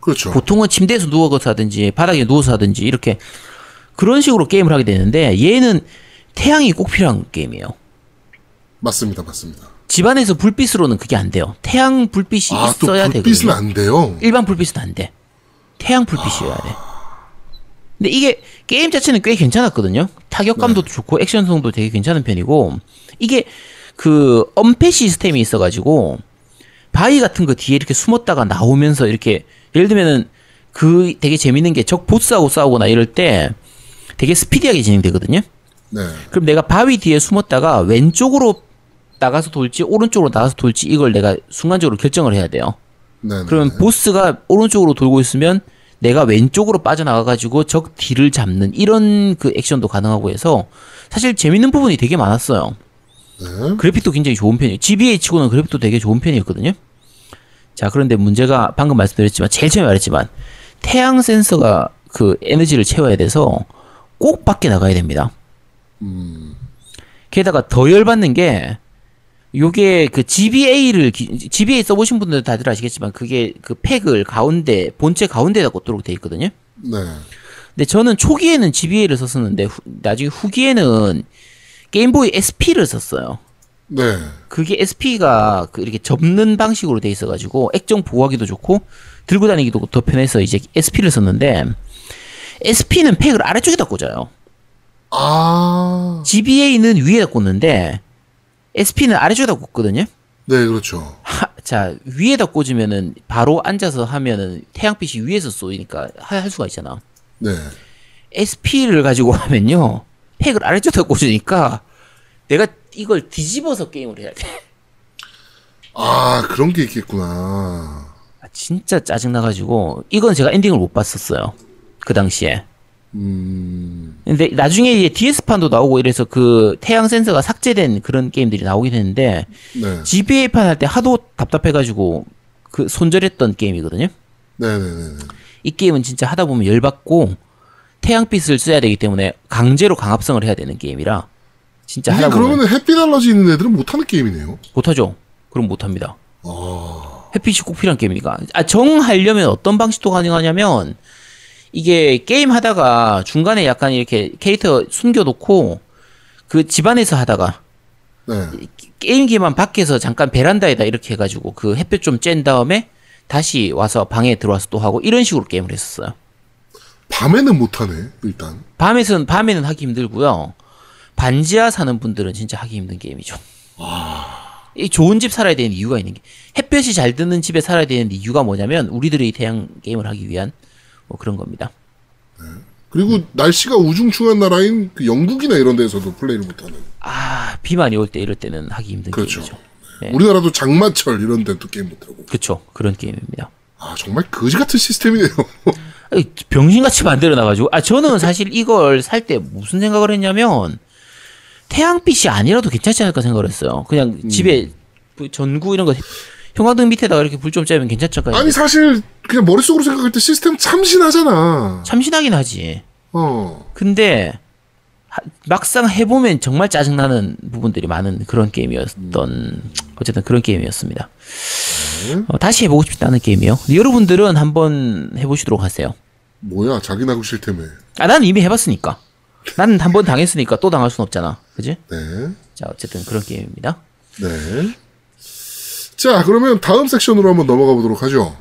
그렇죠. 보통은 침대에서 누워서 하든지 바닥에 누워서 하든지 이렇게 그런 식으로 게임을 하게 되는데 얘는 태양이 꼭 필요한 게임이에요. 맞습니다. 맞습니다. 집안에서 불빛으로는 그게 안 돼요. 태양 불빛이 아, 또 있어야 불빛은 되거든요. 안 돼요. 일반 불빛은 안 돼. 태양 불빛이어야 돼. 근데 이게 게임 자체는 꽤 괜찮았거든요. 타격감도 네. 좋고 액션성도 되게 괜찮은 편이고 이게 그 엄폐 시스템이 있어가지고 바위 같은 거 뒤에 이렇게 숨었다가 나오면서 이렇게 예를 들면은 그 되게 재밌는 게 적 보스하고 싸우거나 이럴 때 되게 스피디하게 진행되거든요. 네. 그럼 내가 바위 뒤에 숨었다가 왼쪽으로 나가서 돌지 오른쪽으로 나가서 돌지 이걸 내가 순간적으로 결정을 해야 돼요. 네. 그러면 보스가 오른쪽으로 돌고 있으면 내가 왼쪽으로 빠져나가가지고 적 뒤를 잡는 이런 그 액션도 가능하고 해서 사실 재밌는 부분이 되게 많았어요. 네. 그래픽도 굉장히 좋은 편이에요. GBA치고는 그래픽도 되게 좋은 편이었거든요. 자, 그런데 문제가 방금 말씀드렸지만 제일 처음에 말했지만 태양 센서가 그 에너지를 채워야 돼서 꼭 밖에 나가야 됩니다. 게다가 더 열받는 게 요게 그 GBA를 GBA 써보신 분들 다들 아시겠지만 그게 그 팩을 가운데 본체 가운데다 꽂도록 돼 있거든요. 네. 근데 저는 초기에는 GBA를 썼었는데 후- 나중에 후기에는 게임보이 SP를 썼어요. 네. 그게 SP가 그 이렇게 접는 방식으로 돼 있어가지고 액정 보호하기도 좋고 들고 다니기도 더 편해서 이제 SP를 썼는데 SP는 팩을 아래쪽에다 꽂아요. 아. GBA는 위에다 꽂는데 SP는 아래쪽에다 꽂거든요. 네, 그렇죠. 하, 자 위에다 꽂으면은 바로 앉아서 하면은 태양빛이 위에서 쏘이니까 하- 할 수가 있잖아. 네. SP를 가지고 하면요 팩을 아래쪽에다 꽂으니까 내가 이걸 뒤집어서 게임을 해야 돼. 아, 그런 게 있겠구나. 아, 진짜 짜증나가지고 이건 제가 엔딩을 못 봤었어요 그 당시에 음. 근데 나중에 이제 DS판도 나오고 이래서 그 태양 센서가 삭제된 그런 게임들이 나오긴 했는데 네. GBA판 할 때 하도 답답해가지고 그 손절했던 게임이거든요 네네네. 이 게임은 진짜 하다 보면 열받고 태양빛을 써야 되기 때문에 강제로 강압성을 해야 되는 게임이라 진짜 하다 보면 그러면 햇빛 알러지 있는 애들은 못하는 게임이네요. 못하죠 그럼 못합니다 아. 햇빛이 꼭 필요한 게임이니까. 아, 정하려면 어떤 방식도 가능하냐면, 이게 게임 하다가 중간에 약간 이렇게 캐릭터 숨겨놓고, 그 집안에서 하다가, 네. 게임기만 밖에서 잠깐 베란다에다 이렇게 해가지고, 그 햇볕 좀 쬐은 다음에, 다시 와서 방에 들어와서 또 하고, 이런 식으로 게임을 했었어요. 밤에는 못하네, 일단. 밤에는, 밤에는 하기 힘들고요. 반지하 사는 분들은 진짜 하기 힘든 게임이죠. 이 좋은 집 살아야 되는 이유가 있는 게 햇볕이 잘 드는 집에 살아야 되는 이유가 뭐냐면 우리들의 태양 게임을 하기 위한 뭐 그런 겁니다. 그리고 날씨가 우중충한 나라인 그 영국이나 이런 데서도 플레이를 못하는. 아 비 많이 올 때 이럴 때는 하기 힘든 그렇죠. 게임이죠. 네. 우리나라도 장마철 이런 데도 게임 못하고. 그렇죠. 그런 게임입니다. 아, 정말 거지 같은 시스템이네요. 병신같이 만들어 놔가지고 아 저는 사실 이걸 살 때 무슨 생각을 했냐면 태양빛이 아니라도 괜찮지 않을까 생각을 했어요. 그냥 집에 그 전구 이런 거 형광등 밑에다가 이렇게 불 좀 쬐면 않을까 아니, 사실, 그냥 머릿속으로 생각할 때 시스템 참신하잖아. 참신하긴 하지. 어. 근데 하- 막상 해보면 정말 짜증나는 부분들이 많은 그런 게임이었던 어쨌든 그런 게임이었습니다. 어, 다시 해보고 싶다는 게임이요. 여러분들은 한번 해보시도록 하세요. 뭐야, 자기 나고 싫다며. 아 나는 이미 해봤으니까. 나는 한번 당했으니까 또 당할 순 없잖아. 그지? 네. 자 어쨌든 그런 게임입니다. 네. 자, 그러면 다음 섹션으로 한번 넘어가 보도록 하죠.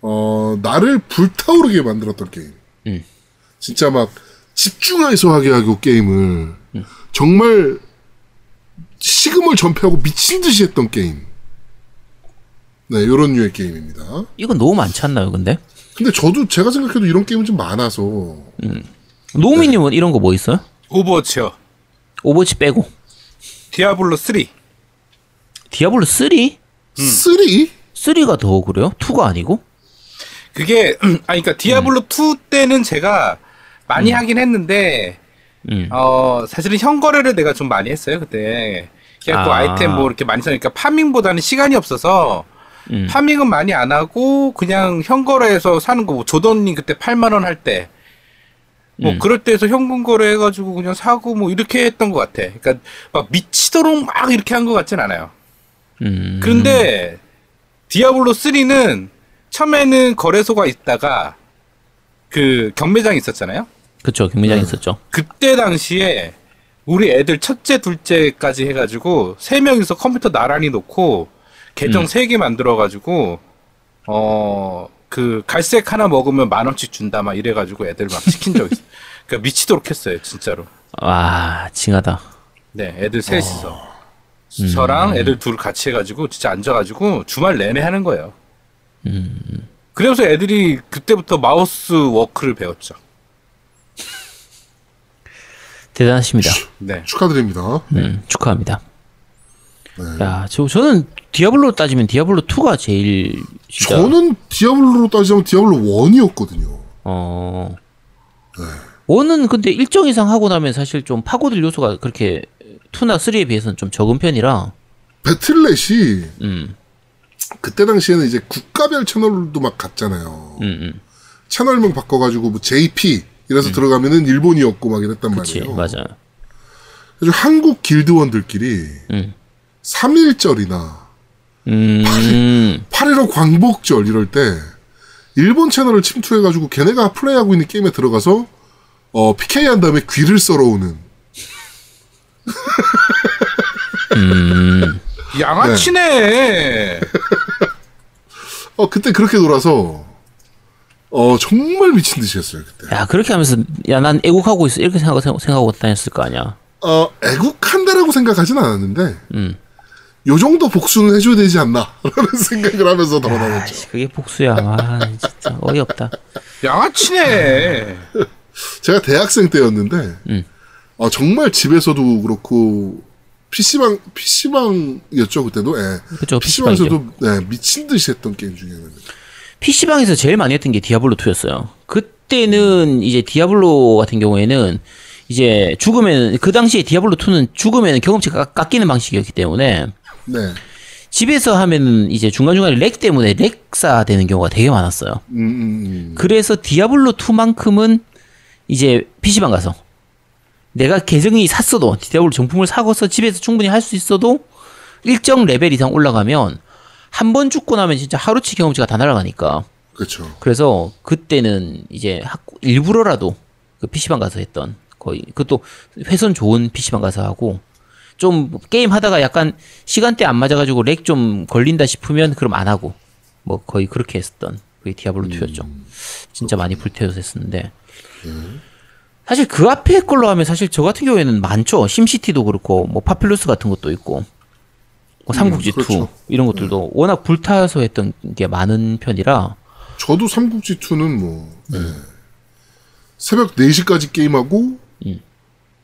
어, 나를 불타오르게 만들었던 게임. 음. 진짜 막 집중해서 하게 하고 게임을 정말 식음을 전폐하고 미친 듯이 했던 게임. 네, 요런 류의 게임입니다. 이건 너무 많지 않나요, 근데? 근데 저도 제가 생각해도 이런 게임은 좀 많아서 노미님은 이런 거 뭐 있어요? 오버워치요. 오버워치 빼고 디아블로 3. 디아블로 3? three? 3가 더 그래요? 2가 아니고? 그게 아 그러니까 디아블로 2 때는 제가 많이 하긴 했는데 음. 어 사실은 현거래를 내가 좀 많이 했어요 그때. 그래갖고 아. 아. 이템 뭐 이렇게 많이 사니까 파밍보다는 시간이 없어서 음. 파밍은 많이 안 하고 그냥 현거래에서 사는 거. 뭐 조던님 그때 8만 원 할 때. 뭐 음. 그럴 때에서 현금 거래해가지고 그냥 사고 뭐 이렇게 했던 것 같아. 그러니까 막 미치도록 막 이렇게 한 것 같진 않아요. 음. 그런데 디아블로 3는 처음에는 거래소가 있다가 그 경매장이 있었잖아요. 그쵸, 경매장 있었죠. 그때 당시에 우리 애들 첫째, 둘째까지 해가지고 세 명이서 컴퓨터 나란히 놓고 계정 음. 세개 만들어가지고 어 그 갈색 하나 먹으면 만 원씩 준다 막 이래가지고 애들 막 시킨 적 있어. 그러니까 미치도록 했어요, 진짜로. 와, 징하다. 네, 애들 셋이서 저랑 애들 둘 같이 해가지고 진짜 앉아가지고 주말 내내 하는 거예요. 그래서 애들이 그때부터 mouse work를 배웠죠. 대단하십니다. 네. 축하드립니다. 음, 축하합니다. 야, 저 저는 디아블로 따지면 디아블로 2가 제일 진짜 저는 디아블로로 따지자면 디아블로 1이었거든요. 어. one은 근데 일정 이상 하고 나면 사실 좀 파고들 요소가 그렇게 2나 3에 비해서는 좀 적은 편이라. 배틀넷이 음. 그때 당시에는 이제 국가별 채널도 막 갔잖아요. 음, 음. 채널명 바꿔가지고 뭐 JP 이래서 들어가면은 일본이었고 막 이랬단 그치, 말이에요. 맞아. 그래서 한국 길드원들끼리 음. 3일절이나 음. 8.15 광복절 이럴 때 일본 채널을 침투해가지고 걔네가 플레이하고 있는 게임에 들어가서 어, PK 한 다음에 귀를 썰어오는 양아치네. 어 그때 그렇게 놀아서 어 정말 미친 듯이 했어요 그때 야, 그렇게 하면서 야, 난 애국하고 있어. 이렇게 생각 생각하고 다녔을 거 아니야. 어 애국한다라고 생각하진 않았는데 음. 요 정도 복수는 해줘야 되지 않나 라는 생각을 하면서 돌아다녔죠 그게 복수야. 아, 진짜 어이없다. 양아치네. 제가 대학생 때였는데 음. 어, 정말 집에서도 그렇고 PC방 PC방이었죠 그때도 예. 그죠, PC방에서도 네, 미친 듯이 했던 게임 중에 하나는 PC방에서 제일 많이 했던 게 디아블로 2였어요. 그때는 이제 디아블로 같은 경우에는 이제 죽으면 그 당시에 디아블로 2는 죽으면 경험치가 깎- 깎이는 방식이었기 때문에 네 집에서 하면은 이제 중간중간에 lag 때문에 렉사 되는 경우가 되게 많았어요. 음, 음, 음. 그래서 디아블로 2만큼은 이제 PC방 가서 내가 계정이 샀어도 디아블로 정품을 사고서 집에서 충분히 할 수 있어도 일정 레벨 이상 올라가면 한 번 죽고 나면 진짜 하루치 경험치가 다 날아가니까. 그렇죠. 그래서 그때는 이제 학교 일부러라도 그 PC방 가서 했던 거의 그것도 회선 좋은 PC방 가서 하고 좀 게임 하다가 약간 시간대 안 맞아가지고 lag 좀 걸린다 싶으면 그럼 안 하고 뭐 거의 그렇게 했었던 그게 디아블로 2였죠. 진짜 많이 불태워서 했었는데 사실 그 앞에 걸로 하면 사실 저 같은 경우에는 많죠. 심시티도 그렇고 뭐 파필루스 같은 것도 있고 뭐 삼국지 2 그렇죠. 이런 것들도 워낙 불타서 했던 게 많은 편이라 저도 삼국지 2는 뭐 네. 음. 새벽 4시까지 게임하고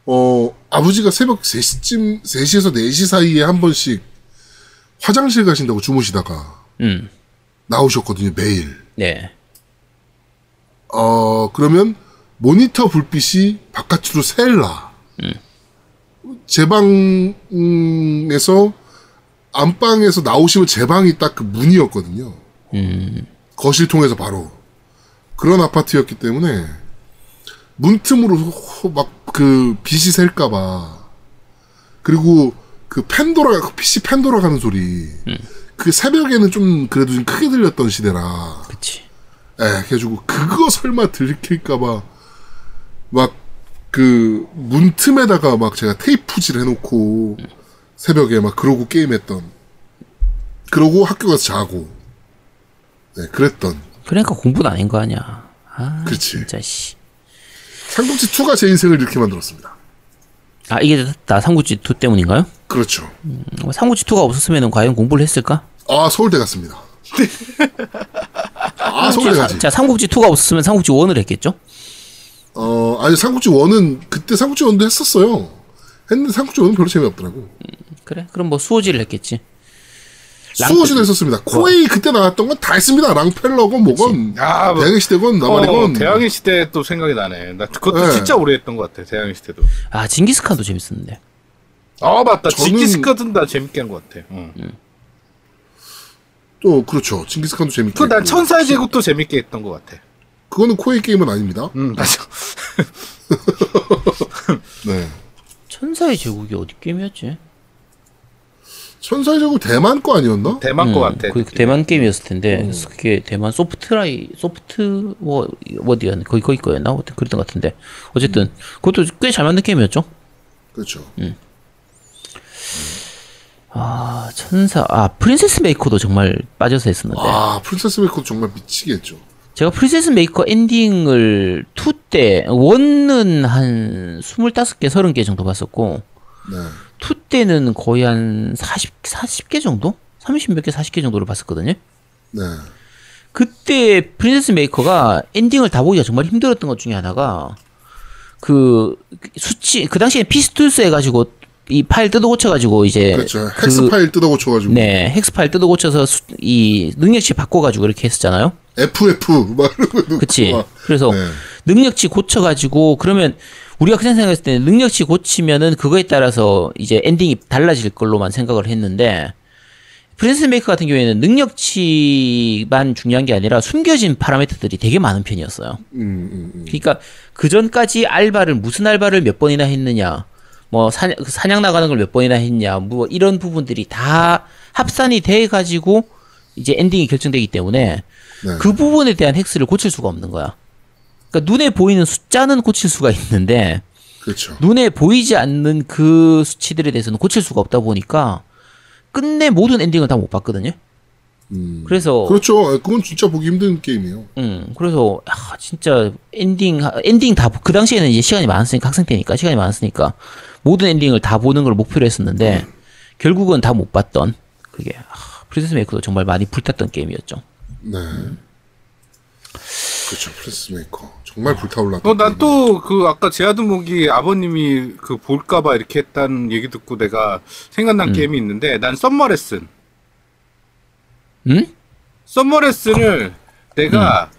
어 아버지가 새벽 3시쯤 3시에서 4시 사이에 한 번씩 화장실 가신다고 주무시다가 음. 나오셨거든요 매일 네. 어 그러면 모니터 불빛이 바깥으로 셀라. 제 방에서 안방에서 나오시면 제 방이 딱 그 문이었거든요. 거실 통해서 바로. 그런 아파트였기 때문에 문틈으로 막 그 빛이 셀까봐. 그리고 그 팬돌아 PC 팬 돌아가는 소리. 그 새벽에는 좀 그래도 좀 크게 들렸던 시대라. 그치. 예, 그래가지고 그거 설마 들킬까봐 막 그 문틈에다가 막 제가 테이프질 해놓고 새벽에 막 그러고 게임했던 그러고 학교 가서 자고 네 그랬던 그러니까 공부는 아닌 거 아니야. 아, 그치. 진짜 씨. 삼국지 2가 제 인생을 이렇게 만들었습니다. 아 이게 다 삼국지 2 때문인가요? 그렇죠. 음, 삼국지 2가 없었으면 과연 공부를 했을까? 아 서울대 갔습니다. 아 서울대 가지. 자, 삼국지 2가 없었으면 삼국지 1을 했겠죠? 어 아니 삼국지 1은 그때 삼국지 1도 했었어요. 했는데 삼국지 1은 별로 재미없더라고. 그래. 그럼 뭐 수호지를 했겠지. 랑- 수호시도 했었습니다. 코에이 그때 나왔던 건 다 했습니다. 랑펠러건 뭐건 아, 뭐, 대학의 시대건 나발이건 어, 대항해 시대 또 생각이 나네. 나 그것도 네. 진짜 오래 했던 것 같아. 대항해 시대도. 아, 징기스칸도 재밌었는데. 아 맞다. 저는- 지키스카든 다 재밌게 한 것 같아. 응. 또 그렇죠. 징기스칸도 재밌게. 그난. 천사의 제국도 재밌게 했던 것 같아. 그거는 코에이 게임은 아닙니다. 응 맞아. 네. 천사의 제국이 어디 게임이었지? 천사의 제국 대만 거 아니었나? 대만 것 같아. 그 대만 게임이었을 텐데 그게 대만 소프트라이 소프트 뭐 어디야 거기 거기 거였나 어떤 그랬던 것 같은데 어쨌든 그것도 꽤 잘 만든 게임이었죠. 그렇죠. 아 천사 아 프린세스 메이커도 정말 빠져서 했었는데 아 프린세스 메이커 정말 미치겠죠. 제가 프린세스 메이커 엔딩을 2 때, 1은 한 25개, 30개 정도 봤었고, 네. 2 때는 거의 한 40, 40개 정도? 30몇 개, 40개 정도를 봤었거든요. 네. 그때 프린세스 메이커가 엔딩을 다 보기가 정말 힘들었던 것 중에 하나가, 그, 수치, 그 당시에 PC Tools 해가지고 이 파일 뜯어 고쳐가지고 이제 그렇죠. 그- hex 파일 뜯어 고쳐가지고 네 hex 파일 뜯어 고쳐서 수- 이 능력치 바꿔가지고 이렇게 했었잖아요. FF 막 이러고 그치. 막. 그래서 네. 능력치 고쳐가지고 그러면 우리가 그냥 생각했을 때 능력치 고치면은 그거에 따라서 이제 엔딩이 달라질 걸로만 생각을 했는데 프린세스 메이커 같은 경우에는 능력치만 중요한 게 아니라 숨겨진 파라미터들이 되게 많은 편이었어요. 음, 음, 음. 그러니까 그 전까지 알바를 무슨 알바를 몇 번이나 했느냐, 뭐 사냥, 사냥 나가는 걸 몇 번이나 했냐, 뭐 이런 부분들이 다 합산이 돼 가지고 이제 엔딩이 결정되기 때문에 네. 그 부분에 대한 hex를 고칠 수가 없는 거야. 그러니까 눈에 보이는 숫자는 고칠 수가 있는데 그렇죠. 눈에 보이지 않는 그 수치들에 대해서는 고칠 수가 없다 보니까 끝내 모든 엔딩을 다 못 봤거든요. 음. 그래서 그렇죠. 아, 그건 진짜 보기 힘든 게임이에요. 음, 그래서 아, 진짜 엔딩 하- 엔딩 다 그 당시에는 이제 시간이 많았으니까 학생 때니까 시간이 많았으니까 모든 엔딩을 다 보는 걸 목표로 했었는데 결국은 다 못 봤던 그게 아, 프린세스 메이커도 정말 많이 불탔던 게임이었죠. 네. 그렇죠. 프린세스 메이커 정말 불타올랐던. 어, 난 또 그 아까 제아드목이 아버님이 그 볼까봐 이렇게 했다는 얘기 듣고 내가 생각난 게임이 있는데 난 썸머레슨. 음? 썸머레슨을 내가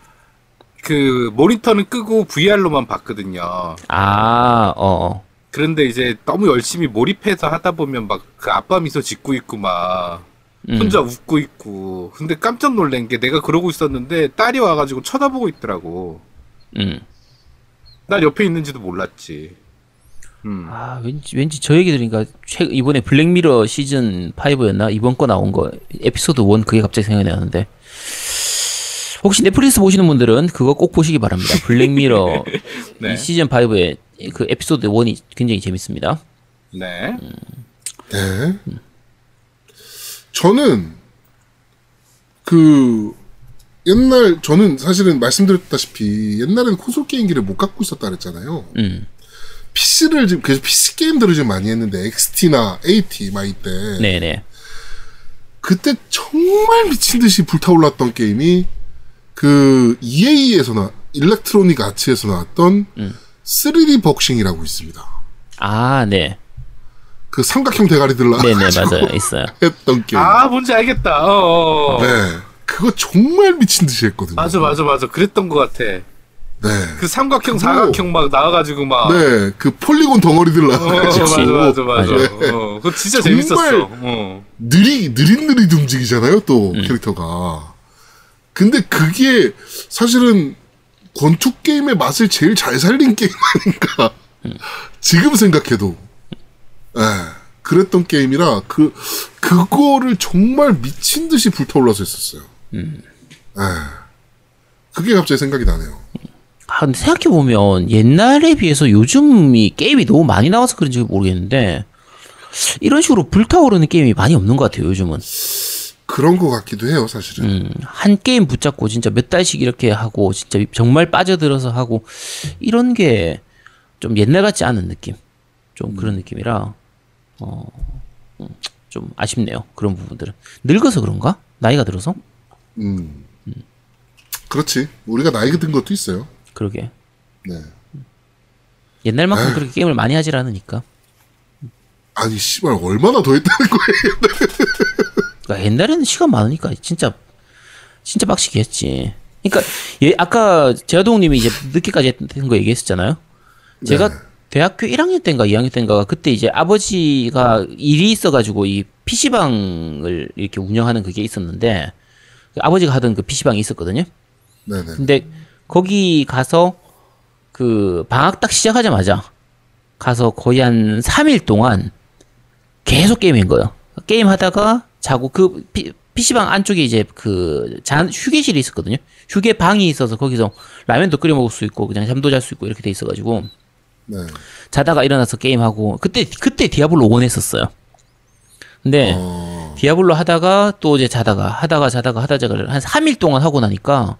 그 모니터는 끄고 VR로만 봤거든요. 아, 어, 어. 그런데 이제 너무 열심히 몰입해서 하다 보면 막 그 아빠 미소 짓고 있고 막 음. 혼자 웃고 있고 근데 깜짝 놀란 게 내가 그러고 있었는데 딸이 와가지고 쳐다보고 있더라고. 음. 난 옆에 있는지도 몰랐지. 음. 아, 왠지 왠지 저 얘기 들으니까 최 이번에 블랙미러 시즌 5였나? 이번 거 나온 거 에피소드 1 그게 갑자기 생각이 나는데. 혹시 넷플릭스 보시는 분들은 그거 꼭 보시기 바랍니다. 블랙미러 네. 이 시즌 5의 그 에피소드 1이 굉장히 재밌습니다. 네. 네. 저는 그 옛날 저는 사실은 말씀드렸다시피 옛날에는 콘솔 게임기를 못 갖고 있었다 그랬잖아요. 음. PC를 지금 그래서 PC 게임들을 좀 많이 했는데 XT나 AT 막 이때 네, 네. 그때 정말 미친 듯이 불타올랐던 게임이 그 EA에서 나 일렉트로닉 아츠에서 나왔던 음. 3D 복싱이라고 있습니다. 아, 네. 그 삼각형 대가리들 네, 네, 나가지고 맞아요. 있어요. 했던 게임. 아 뭔지 알겠다. 어. 어. 네. 그거 정말 미친 듯이 했거든요. 맞아 맞아 맞아. 그랬던 것 같아. 네. 그 삼각형 사각형 막 나와가지고 막. 네. 그 폴리곤 덩어리들 어, 나와가지고 맞아 맞아 맞아. 네. 어, 그거 진짜 정말- 재밌었어. 어. 느리 느릿느릿 움직이잖아요. 또 음. 캐릭터가. 근데 그게 사실은 권투 게임의 맛을 제일 잘 살린 게임 아닌가. 음. 지금 생각해도. 예. 그랬던 게임이라 그 그거를 정말 미친 듯이 불타올라서 했었어요. 음. 예. 그게 갑자기 생각이 나네요. 아, 근데 생각해보면 옛날에 비해서 요즘이 게임이 너무 많이 나와서 그런지 모르겠는데 이런 식으로 불타오르는 게임이 많이 없는 것 같아요, 요즘은. 그런 것 같기도 해요, 사실은. 음, 한 게임 붙잡고 진짜 몇 달씩 이렇게 하고 진짜 정말 빠져들어서 하고 이런 게 좀 옛날 같지 않은 느낌. 좀 그런 느낌이라 어, 음, 좀 아쉽네요. 그런 부분들은. 늙어서 그런가? 나이가 들어서? 음. 그렇지. 우리가 나이 든 것도 있어요. 그러게. 네. 옛날만큼 그렇게 게임을 많이 하질 않으니까. 아니, 씨발, 얼마나 더 했다는 거예요. 그러니까 옛날에는 시간 많으니까 진짜 진짜 빡시게 했지. 그러니까 예, 아까 제아동님이 이제 늦게까지 했던 거 얘기했었잖아요. 제가 네. 대학교 1학년 때인가 2학년 때인가 그때 이제 아버지가 일이 있어가지고 이 PC방을 이렇게 운영하는 그게 있었는데 그 아버지가 하던 그 PC방이 있었거든요. 네네. 근데 거기 가서 그 방학 딱 시작하자마자 가서 거의 한 3일 동안 계속 게임인 거예요. 게임 하다가 자고 그 피, PC방 안쪽에 이제 그 잔, 휴게실이 있었거든요. 휴게 방이 있어서 거기서 라면도 끓여 먹을 수 있고 그냥 잠도 잘 수 있고 이렇게 돼 있어가지고 네. 자다가 일어나서 게임하고 그때 그때 디아블로 1 했었어요. 근데 어, 디아블로 하다가 또 이제 자다가 하다가 자다가 하다가 한 3일 동안 하고 나니까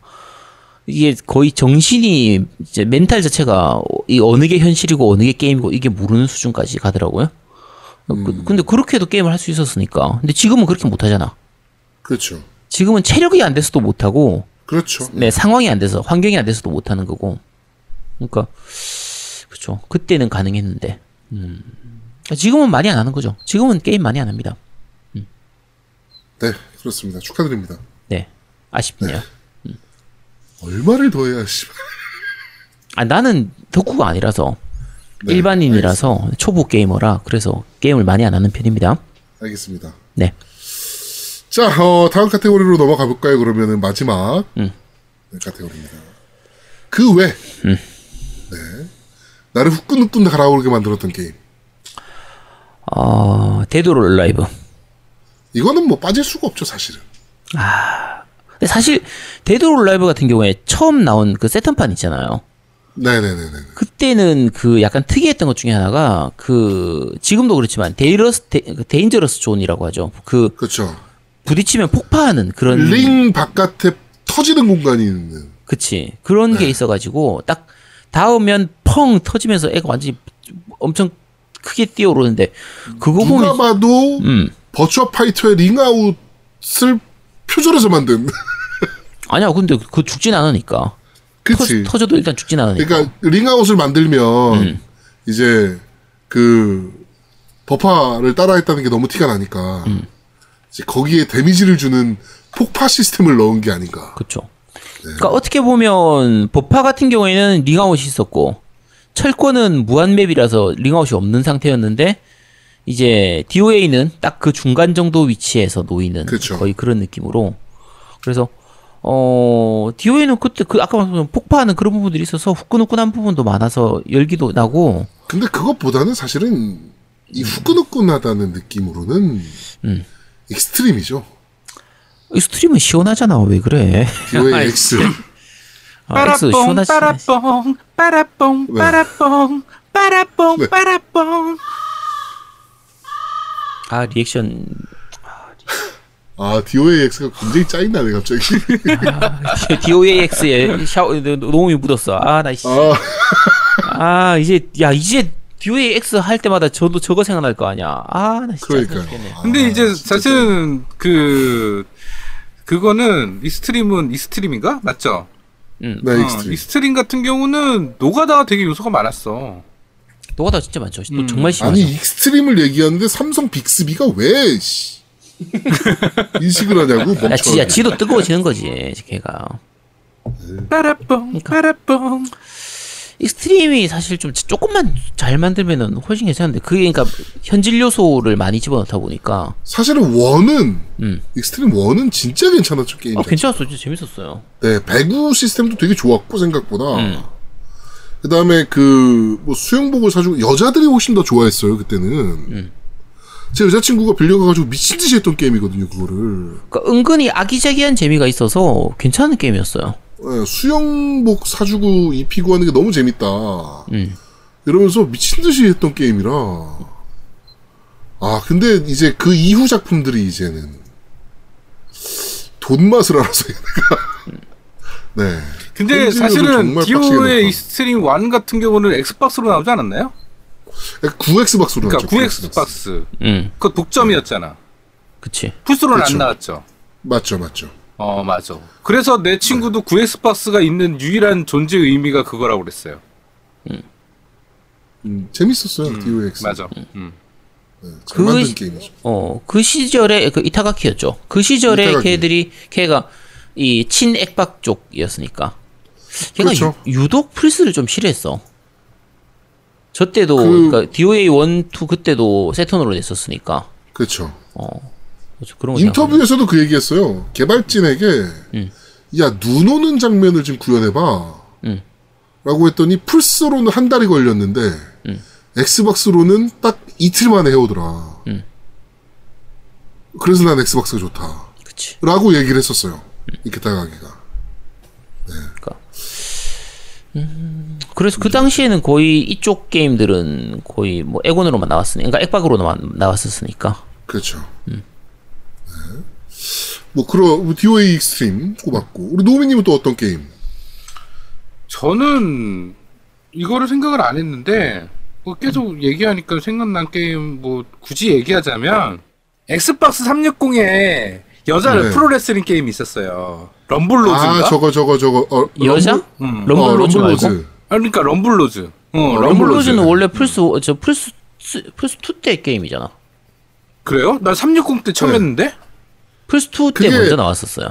이게 거의 정신이 이제 멘탈 자체가 이 어느 게 현실이고 어느 게 게임이고 이게 모르는 수준까지 가더라고요. 그- 근데 그렇게 해도 게임을 할 수 있었으니까. 근데 지금은 그렇게 못 하잖아. 그렇죠. 지금은 체력이 안 돼서도 못 하고 그렇죠. 네, 상황이 안 돼서 환경이 안 돼서도 못 하는 거고. 그러니까 그렇죠. 그때는 가능했는데. 음. 지금은 많이 안 하는 거죠. 지금은 게임 많이 안 합니다. 네, 그렇습니다. 축하드립니다. 네. 아쉽네요. 얼마를 더 해야 씨발. 아, 나는 덕후가 아니라서 네, 일반인이라서 초보 게이머라 그래서 게임을 많이 안 하는 편입니다. 알겠습니다. 네. 자, 어, 다음 카테고리로 넘어가 볼까요? 그러면은 마지막 음. 네, 카테고리입니다. 그 외, 음. 네, 나를 후끈후끈 갈아오르게 만들었던 게임. 어, 데드 오어 얼라이브. 이거는 뭐 빠질 수가 없죠, 사실은. 근데 사실 데드 오어 얼라이브 같은 경우에 처음 나온 그 새턴판 있잖아요. 네네네네. 그때는 그 약간 특이했던 것 중에 하나가 그 지금도 그렇지만 dangerous 데, 그 dangerous zone이라고 하죠. 그 그렇죠. 부딪히면 폭파하는 그런 링 바깥에 터지는 공간이 있는. 그치 그런 네. 게 있어가지고 딱 닿으면 펑 터지면서 애가 완전히 엄청 크게 뛰어오르는데 그거 누가 보면 봐도 음 버추어 파이터의 ring out을 표절해서 만든. 아니야 근데 그 죽진 않으니까 그치. 터, 터져도 일단 죽진 않으니까 그러니까 ring out을 만들면 음. 이제 그 버파를 따라했다는 게 너무 티가 나니까 음. 이제 거기에 데미지를 주는 폭파 시스템을 넣은 게 아닌가. 그렇죠. 그러니까 어떻게 보면 버파 같은 경우에는 링아웃이 있었고 철권은 무한맵이라서 링아웃이 없는 상태였는데 이제 DOA는 딱 그 중간 정도 위치에서 놓이는 그쵸. 거의 그런 느낌으로 그래서 어 DOA는 그때 그 아까 말씀 폭파하는 그런 부분들이 있어서 후끈후끈한 부분도 많아서 열기도 나고 근데 그것보다는 사실은 이 후끈후끈하다는 느낌으로는 음. 익스트림이죠. 이 스트림은 시원하잖아 왜 그래? DOA X. 아, X 빠라뽕. 빠라뽕 빠라뽕 네. 빠라뽕 빠라뽕 네. 빠라뽕 아 리액션 아 DOA X가 굉장히 짜증나네 갑자기. DOAX에 샤워 노음이 묻었어. 아, 나 씨. 아 아, 이제 야, 이제 DOAX 할 때마다 저도 저거 생각날 거 아니야. 아, 나 진짜 그러니까요. 근데 아, 이제 진짜 사실은 그 그거는 익스트림은 익스트림인가 맞죠? 음. 네 어, 익스트림. 익스트림 같은 경우는 노가다가 되게 요소가 많았어. 노가다 진짜 많죠. 또 음. 정말 심하죠. 아니 익스트림을 얘기하는데 삼성 빅스비가 왜 씨. 인식을 하냐고 야, 지, 야. 지도 뜨거워지는 거지, 걔가. 빠라뽕 그러니까. 빠라뽕 익스트림이 사실 좀 조금만 잘 만들면은 훨씬 괜찮은데, 그게 그러니까 현질 요소를 많이 집어넣다 보니까. 사실은 one은 음. 익스트림 one은 진짜 괜찮았죠 게임. 아. 괜찮았어. 진짜 재밌었어요. 네 배구 시스템도 되게 좋았고 생각보다. 음. 그 다음에 그 뭐 수영복을 사주고 여자들이 훨씬 더 좋아했어요 그때는. 음. 제 여자친구가 빌려가가지고 미친 듯이 했던 게임이거든요 그거를. 그러니까 은근히 아기자기한 재미가 있어서 괜찮은 게임이었어요. 예, 수영복 사주고 입히고 하는 게 너무 재밌다. 음. 이러면서 미친 듯이 했던 게임이라. 아, 근데 이제 그 이후 작품들이 이제는 돈 맛을 알아서 얘네가. 네. 근데 사실은 디오의 넣었다. 이 스트림 1 같은 경우는 엑스박스로 나오지 않았나요? 구 엑스박스로 그러니까 나왔죠. 구 엑스박스. 음, 그거 독점이었잖아. 그치. 풀스로는 그쵸. 안 나왔죠. 맞죠, 맞죠. 어, 맞아. 그래서 내 친구도 9X 박스가 있는 유일한 존재 의미가 그거라고 그랬어요. 음, 재밌었어요, DOX. 맞아. 음. 잘그 만든 시- 게임이죠. 어, 그 시절에, 그 이타가키였죠. 그 시절에 이타가키. 걔들이, 걔가 이 친액박 쪽이었으니까. 걔가 그렇죠. 유, 독 플스를 좀 싫어했어. 저 때도, 그- 그... 러니까 DOA 1, 2 그때도 세턴으로 냈었으니까. 그렇죠. 어. 그래서 그런 인터뷰에서도 그 얘기했어요. 개발진에게, 음. 야, 눈 오는 장면을 좀 구현해봐. 음. 라고 했더니, 플스로는 한 달이 걸렸는데, 음. 엑스박스로는 딱 이틀 만에 해오더라. 음. 그래서 난 엑스박스가 좋다. 그치. 라고 얘기를 했었어요. 이케타가기가. 그러니까. 음, 그래서 그 당시에는 거의 이쪽 게임들은 거의 뭐 에곤으로만 나왔으니까, 그러니까 액박으로만 나왔었으니까. 그렇죠. 네. 뭐, 그런, DOA Xtreme 꼽았고. 우리 노미님은 또 어떤 게임? 저는 이거를 생각을 안 했는데 뭐 계속 얘기하니까 생각난 게임 뭐 굳이 얘기하자면 Xbox 360에 여자 네. 프로레슬링 게임이 있었어요. Rumble Roses인가? 아, 저거, 저거, 저거. 어, 여자? Rumble? 음. Rumble Roses 어, 말고? 아, 그러니까 럼블로즈. 어, 럼블로즈. 럼블로즈는 원래 플스, 저 플스 플스 2때 게임이잖아. 그래요? 나 360 때 처음 네. 했는데? 플스 2때 그게- 먼저 나왔었어요.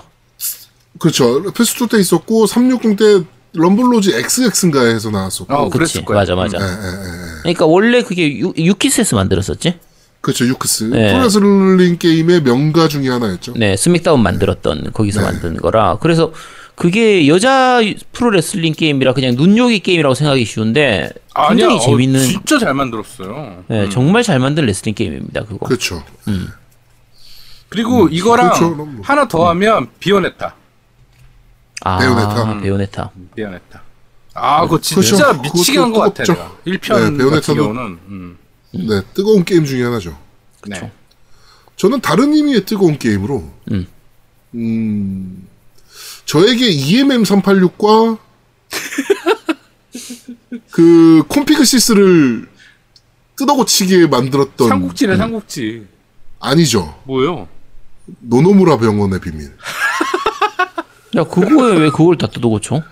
그렇죠. PS2 때 있었고 360 때 Rumble Roses XX인가 해서 나왔었고. 어, 그치. 그랬을 거야. 맞아, 맞아. 예, 예, 예. 그러니까 원래 그게 유, Yuke's에서 만들었었지? 그렇죠. Yuke's. 네. 프로레슬링 게임의 명가 중에 하나였죠. 네, SmackDown 만들었던 거기서 네. 만든 거라. 그래서 그게 여자 프로레슬링 게임이라 그냥 눈요기 게임이라고 생각하기 쉬운데 굉장히 아니야, 재밌는 어, 진짜 잘 만들었어요. 네, 정말 잘 만든 레슬링 게임입니다. 그거. 그렇죠. 그리고 이거랑 그렇죠, 뭐. 하나 더 하면 비오네타. 아, 베요네타. 베요네타. Bayonetta. 아, 그거 진짜 그렇죠. 미치게 한 것 같아. 내가. 1편 네, 경우는. 음. 네, 뜨거운 게임 중에 하나죠. 네. 저는 다른 의미의 뜨거운 게임으로, 음. 음, 저에게 EMM 386과 그 config.sys를 뜯어고치게 만들었던 삼국지네, 삼국지. 아니죠. 뭐요? 노노무라 병원의 비밀. 야, 그거에 왜 그걸 다 뜯어고쳐?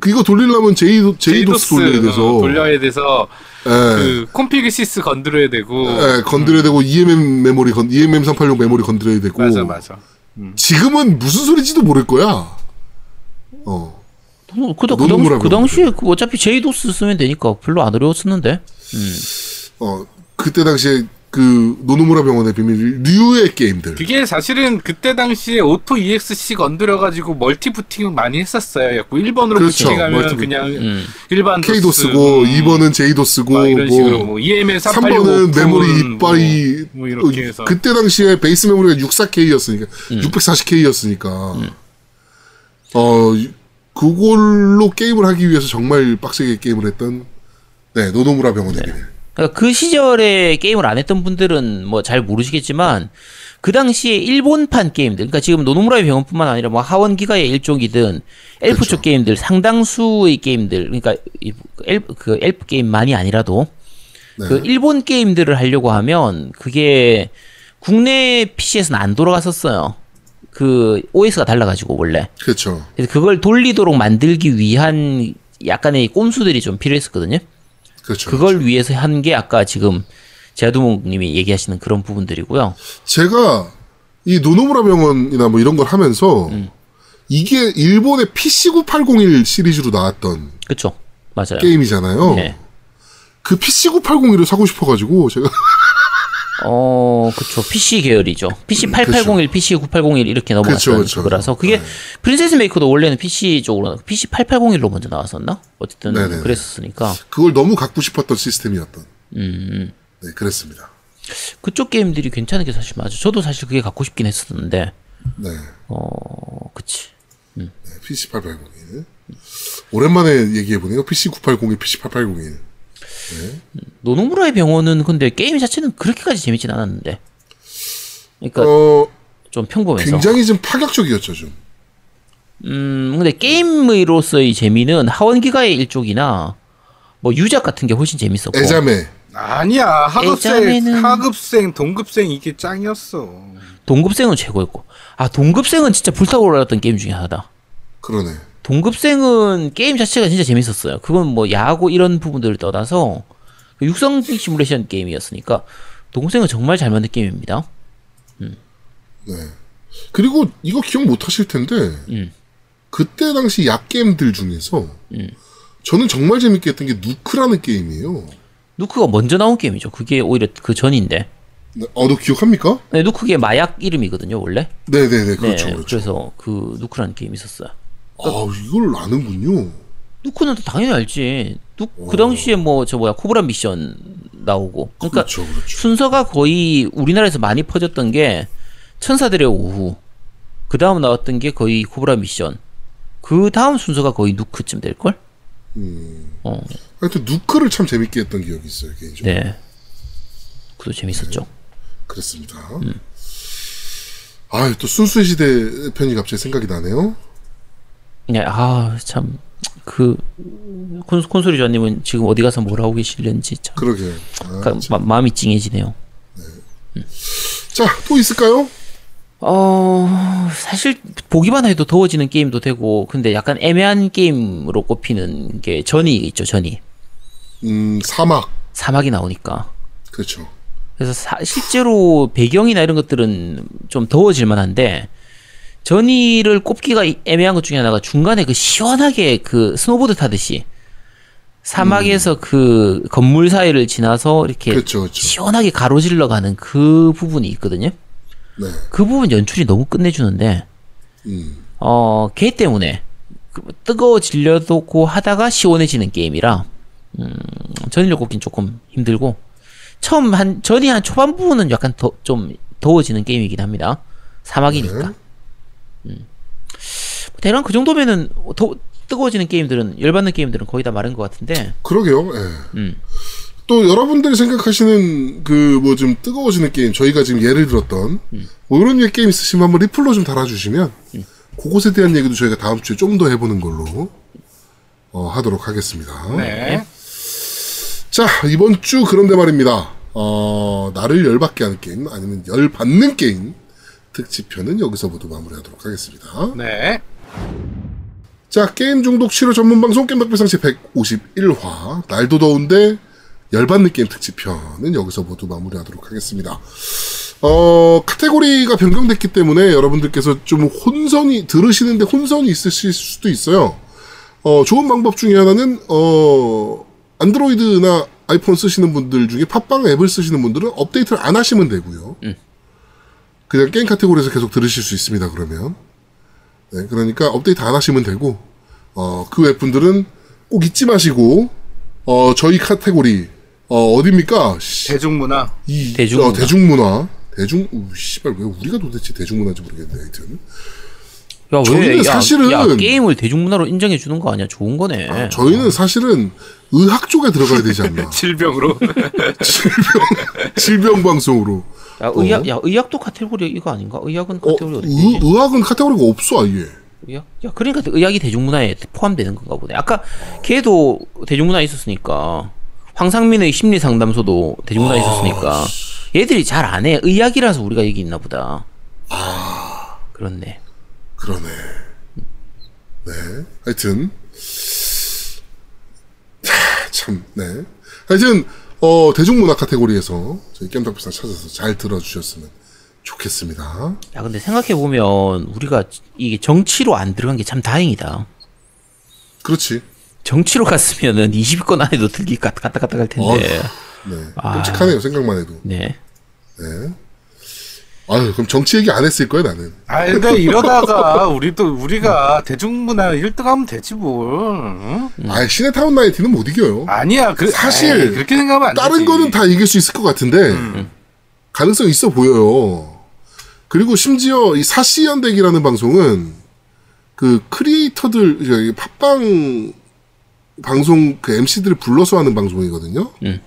그 이거 돌리려면 J-DO J-DOS 돌려야 돼서 어, 돌려야 돼서 예, 그 config.sys 건드려야 되고. 예, 건드려야 되고 EMM 메모리 건 EMM 386 메모리 건드려야 되고 맞아, 맞아. 지금은 무슨 소리인지도 모를 거야. 어. 그, 그, 그, 당시, 그. 당시에 그 어차피 J-DOS 쓰면 되니까 별로 안 어려웠었는데. 어, 그때 당시에 그 노노무라 병원의 비밀 류의 게임들. 그게 사실은 그때 당시에 autoexec 건드려가지고 멀티 부팅 많이 했었어요. 약간 1번으로 그렇죠. 부팅하면 멀티부팅. 그냥 음. 일반 K-DOS 쓰고 음, 2번은 J-DOS 쓰고 막 이런 뭐 식으로 뭐 EMM 386 3번은 메모리 이빠이 뭐, 뭐 이렇게 해서 그때 당시에 base 메모리가 64K였으니까 음. 640K였으니까 어 이- 그걸로 게임을 하기 위해서 정말 빡세게 게임을 했던 네 노노무라 병원의 비밀. 그러니까 그 시절에 게임을 안 했던 분들은 뭐 잘 모르시겠지만 그 당시에 일본판 게임들, 그러니까 지금 노노무라의 병원뿐만 아니라 뭐 하원 기가의 일종이든 엘프 쪽 그렇죠. 게임들 상당수의 게임들, 그러니까 이 엘프, 그 엘프 게임만이 아니라도 네. 그 일본 게임들을 하려고 하면 그게 국내 PC에서는 안 돌아갔었어요. 그 OS가 달라가지고 원래. 그렇죠. 그래서 그걸 돌리도록 만들기 위한 약간의 꼼수들이 좀 필요했었거든요. 그렇죠. 그걸 위해서 한 게 아까 지금 제아두목님이 얘기하시는 그런 부분들이고요. 제가 이 노노무라 병원이나 뭐 이런 걸 하면서 음. 이게 일본의 PC981 시리즈로 나왔던 그쵸? 맞아요. 게임이잖아요. 네. 그 PC981을 사고 싶어가지고 제가 어, 그쵸. PC 계열이죠. PC 8801, PC 9801 이렇게 넘어갔던 그쵸, 그쵸. 그거라서 그게 프린세스 메이커도 원래는 PC 쪽으로 PC 8801로 먼저 나왔었나? 어쨌든 네네네. 그랬었으니까 그걸 너무 갖고 싶었던 시스템이었던. 음, 네, 그랬습니다. 그쪽 게임들이 괜찮은 게 사실 맞아. 저도 사실 그게 갖고 싶긴 했었는데 네, 어, 그치. 네 PC881. 오랜만에 얘기해보네요. PC980에 PC8801. 노노무라의 병원은 근데 게임 자체는 그렇게까지 재밌진 않았는데. 그러니까 어, 좀 평범해서. 굉장히 좀 파격적이었죠, 좀. 음, 근데 게임으로서의 재미는 하원기가의 일족이나 뭐 유작 같은 게 훨씬 재밌었고. 애자매. 아니야 하급생 하급생 동급생 이게 짱이었어. 동급생은 최고였고. 아, 동급생은 진짜 불타고 올랐던 게임 중에 하나다. 그러네. 동급생은 게임 자체가 진짜 재밌었어요. 그건 뭐 야구 이런 부분들을 떠나서 그 육성 시뮬레이션 게임이었으니까 동급생은 정말 잘 만든 게임입니다. 그리고 이거 기억 못 하실 텐데, 음. 그때 당시 약 게임들 중에서, 저는 정말 재밌게 했던 게 누크라는 게임이에요. 누크가 먼저 나온 게임이죠. 그게 오히려 그 전인데. 네, 어, 너 기억합니까? 네, 누크게 마약 이름이거든요, 원래. 네네네, 그렇죠, 네, 그렇죠. 그래서 그 누크라는 게임이 있었어요. 아, 이걸 아는군요. 누크는 또 당연히 알지. 누, 그 당시에 뭐 저 뭐야 코브라 미션 나오고. 그러니까 그렇죠, 그렇죠. 순서가 거의 우리나라에서 많이 퍼졌던 게 천사들의 오후. 그 다음 나왔던 게 거의 코브라 미션. 그 다음 순서가 거의 누크쯤 될 걸? 어, 하여튼 누크를 참 재밌게 했던 기억이 있어요, 개인적으로. 네. 그도 재밌었죠. 그렇습니다. 음. 아, 또 순수의 시대 편이 갑자기 생각이 나네요. 네, 아, 참, 그, 콘, 콘솔이자님은 지금 어디 가서 뭘 하고 계실는지 참, 그러게. 아, 가- 마, 마음이 찡해지네요. 자, 또 있을까요? 어, 사실 보기만 해도 더워지는 게임도 되고, 근데 약간 애매한 게임으로 꼽히는 게 전이 있죠, 전이. 음, 사막. 사막이 나오니까. 그렇죠. 그래서 사- 실제로 배경이나 이런 것들은 좀 더워질 만한데 Journey를 꼽기가 이- 애매한 것 중에 하나가 중간에 그 시원하게 그 스노보드 타듯이 사막에서 그 건물 사이를 지나서 이렇게 그렇죠, 그렇죠. 시원하게 가로질러 가는 그 부분이 있거든요. 네. 그 부분 연출이 너무 끝내주는데 음. 어, 걔 때문에 그 뜨거워지려고 하다가 시원해지는 게임이라 음, 전이를 꼽긴 조금 힘들고 처음 한 전이 한 초반 부분은 약간 더 좀 더워지는 게임이긴 합니다. 사막이니까. 네. 음. 대략 그 정도면은 더 뜨거워지는 게임들은 열받는 게임들은 거의 다 마른 것 같은데. 그러게요. 예. 음. 또 여러분들이 생각하시는 그 뭐 좀 뜨거워지는 게임 저희가 지금 예를 들었던 음. 뭐 이런 류의 게임 있으시면 한번 리플로 좀 달아주시면 그것에 대한 얘기도 저희가 다음 주에 좀 더 해보는 걸로 어, 하도록 하겠습니다. 네. 자 이번 주 그런데 말입니다. 어, 나를 열받게 하는 게임 아니면 열받는 게임 특집편은 여기서 모두 마무리하도록 하겠습니다. 네. 자, 게임 중독 치료 전문 방송 겜덕비상 제 151화 날도 더운데 열받는 게임 특집편은 여기서 모두 마무리하도록 하겠습니다. 어, 카테고리가 변경됐기 때문에 여러분들께서 좀 혼선이 들으시는데 혼선이 있으실 수도 있어요. 어, 좋은 방법 중에 하나는 어, 안드로이드나 아이폰 쓰시는 분들 중에 팟빵 앱을 쓰시는 분들은 업데이트를 안 하시면 되고요. 그냥 게임 카테고리에서 계속 들으실 수 있습니다. 그러면 네, 그러니까 업데이트 안 하시면 되고, 어, 그 웹분들은 꼭 잊지 마시고, 어, 저희 카테고리, 어, 어딥니까? 씨, 대중문화. 이, 대중문화. 어, 대중문화. 대중, 우, 씨발, 왜 우리가 도대체 대중문화인지 모르겠네, 하여튼. 야, 저희는 왜? 야, 사실은- 야, 게임을 대중문화로 인정해 주는 거 아니야? 좋은 거네. 아, 저희는 사실은 의학 쪽에 들어가야 되지 않나. 질병으로. 질병방송으로. 야, 의학, 야, 의학도 카테고리 이거 아닌가? 의학은 어, 카테고리 어디 의? 의학은 카테고리가 없어, 아예. 의학? 야, 그러니까 의학이 대중문화에 포함되는 건가 보네. 아까 걔도 대중문화에 있었으니까 황상민의 심리 상담소도 대중문화에 있었으니까 얘들이 잘 안 해. 의학이라서 우리가 여기 있나 보다. 그렇네. 그러네. 네. 하여튼. 하, 참, 네. 하여튼, 어, 대중문화 카테고리에서 저희 겜덕비상 찾아서 잘 들어주셨으면 좋겠습니다. 야, 근데 생각해 보면 우리가 이게 정치로 안 들어간 게 참 다행이다. 그렇지. 정치로 갔으면은 20권 안에도 들기 갔다 갈 텐데. 네. 아. 끔찍하네요, 생각만 해도. 네. 네. 아유, 그럼 정치 얘기 안 했을 거야, 나는. 아, 그러니까 이러다가 우리도 우리가 대중문화 1등 하면 되지 뭘. 응? 아 시네타운 나이티는 못 이겨요. 아니야. 그, 사실 에이, 그렇게 생각하면 안 다른 되지. 거는 다 이길 수 있을 것 같은데, 가능성 있어 보여요. 그리고 심지어 이 사시연대기라는 방송은 그 크리에이터들, 저기 팟빵 방송 그 MC들을 불러서 하는 방송이거든요. 음.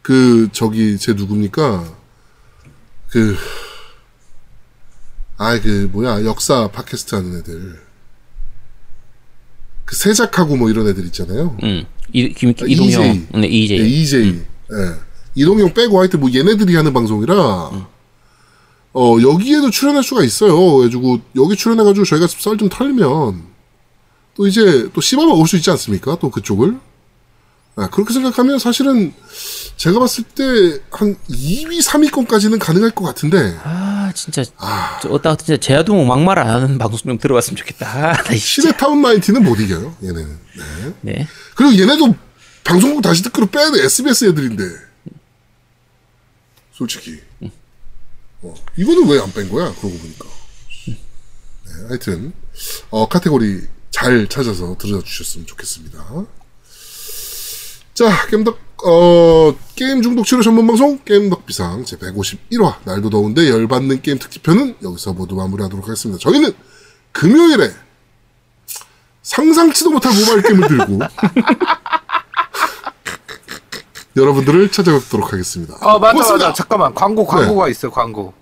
그, 저기, 제 누굽니까? 그, 아, 그, 뭐야, 역사 팟캐스트 하는 애들. 그 세작하고 뭐 이런 애들 있잖아요. 음. 이, 김, 아, 이동형. EJ. 네, EJ. 예, EJ. 예. 이동형 빼고 하여튼 뭐 얘네들이 하는 방송이라, 어, 여기에도 출연할 수가 있어요. 그래가지고, 여기 출연해가지고 저희가 썰좀 털면, 또 이제 또 씹어 먹을 수 있지 않습니까? 또 그쪽을. 아, 그렇게 생각하면 사실은 제가 봤을 때 한 2위, 3위권까지는 가능할 것 같은데, 아, 진짜. 저 어따 진짜 제아동 막말 안 하는 방송 좀 들어봤으면 좋겠다. 아. 시네타운 나인티는 못 이겨요, 얘네는. 네. 네. 그리고 얘네도 방송국 다시 듣기로 돼. SBS 애들인데. 솔직히. 어, 이거는 왜 안 뺀 거야? 그러고 보니까. 네, 하여튼, 어, 카테고리 잘 찾아서 들어주셨으면 좋겠습니다. 자, 게임덕, 어, 게임 중독 치료 전문 방송, 게임덕 비상 제 151화, 날도 더운데 열받는 게임 특집편은 여기서 모두 마무리하도록 하겠습니다. 저희는 금요일에 상상치도 못할 모바일 게임을 들고 여러분들을 찾아뵙도록 하겠습니다. 어, 맞아, 고맙습니다. 맞아. 잠깐만. 광고, 광고가 있어, 광고.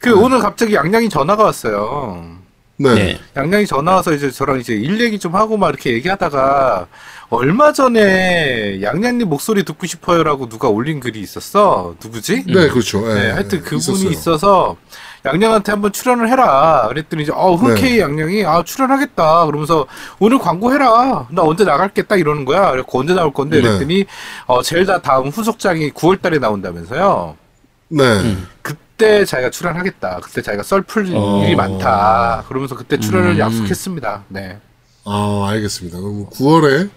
그, 오늘 갑자기 양양이 전화가 왔어요. 네. 네. 양양이 전화 와서 이제 저랑 이제 일 얘기 좀 하고 막 이렇게 얘기하다가 얼마 전에 양양님 목소리 듣고 싶어요라고 누가 올린 글이 있었어. 누구지? 네, 그렇죠. 예, 네, 예, 하여튼 그분이 있었어요. 있어서 양양한테 한번 출연을 해라. 그랬더니 이제 어 흔쾌히 네. 양양이 아 출연하겠다. 그러면서 오늘 광고 해라. 나 언제 나갈겠다 이러는 거야. 그래서 언제 나올 건데 네. 그랬더니 어 젤다 다음 후속작이 9월달에 나온다면서요. 네. 음. 그 때 자기가 출연하겠다. 그때 자기가 썰풀 어. 일이 많다. 그러면서 그때 출연을 음. 약속했습니다. 네. 아, 알겠습니다. 그럼 9월에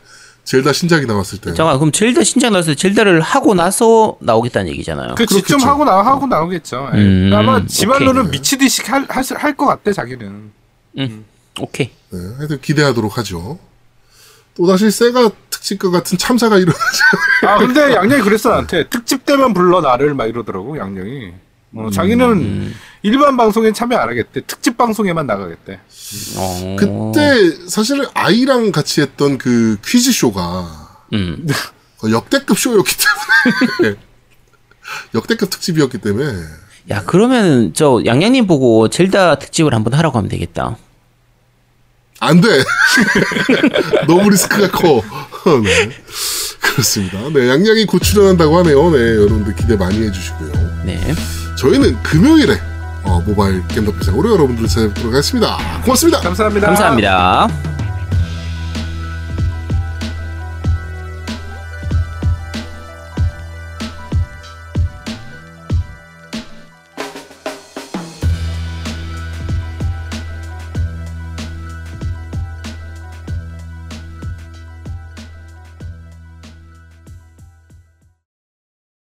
젤다 신작이 나왔을 때. 잠깐 그럼 젤다 신작 나왔을 때 젤다를 하고 나서 나오겠다는 얘기잖아요. 그 그렇겠죠. 하고 나 하고 나오겠죠. 예. 음, 아마 지말로는 오케이. 미치듯이 할할것 같대 자기는. 음. 오케이. 네, 하여튼 기대하도록 하죠. 또다시 세가 특집과 같은 참사가 일어나지 아 근데 양양이 그랬어 나한테 특집 때만 불러 나를 막 이러더라고 양양이. 어, 자기는 일반 방송엔 참여 안 하겠대. 특집 방송에만 나가겠대. 어... 그때 사실은 아이랑 같이 했던 그 퀴즈 쇼가 음. 거의 역대급 쇼였기 때문에 역대급 특집이었기 때문에 야 그러면 저 양양님 보고 젤다 특집을 한번 하라고 하면 되겠다. 안 돼. 너무 리스크가 커. 네. 그렇습니다. 네, 양양이 곧 출연한다고 하네요. 네, 여러분들 기대 많이 해주시고요. 네. 저희는 금요일에 어, 모바일 게임 덕분에 우리 여러분들 찾아뵙도록 하겠습니다. 고맙습니다. 감사합니다. 감사합니다.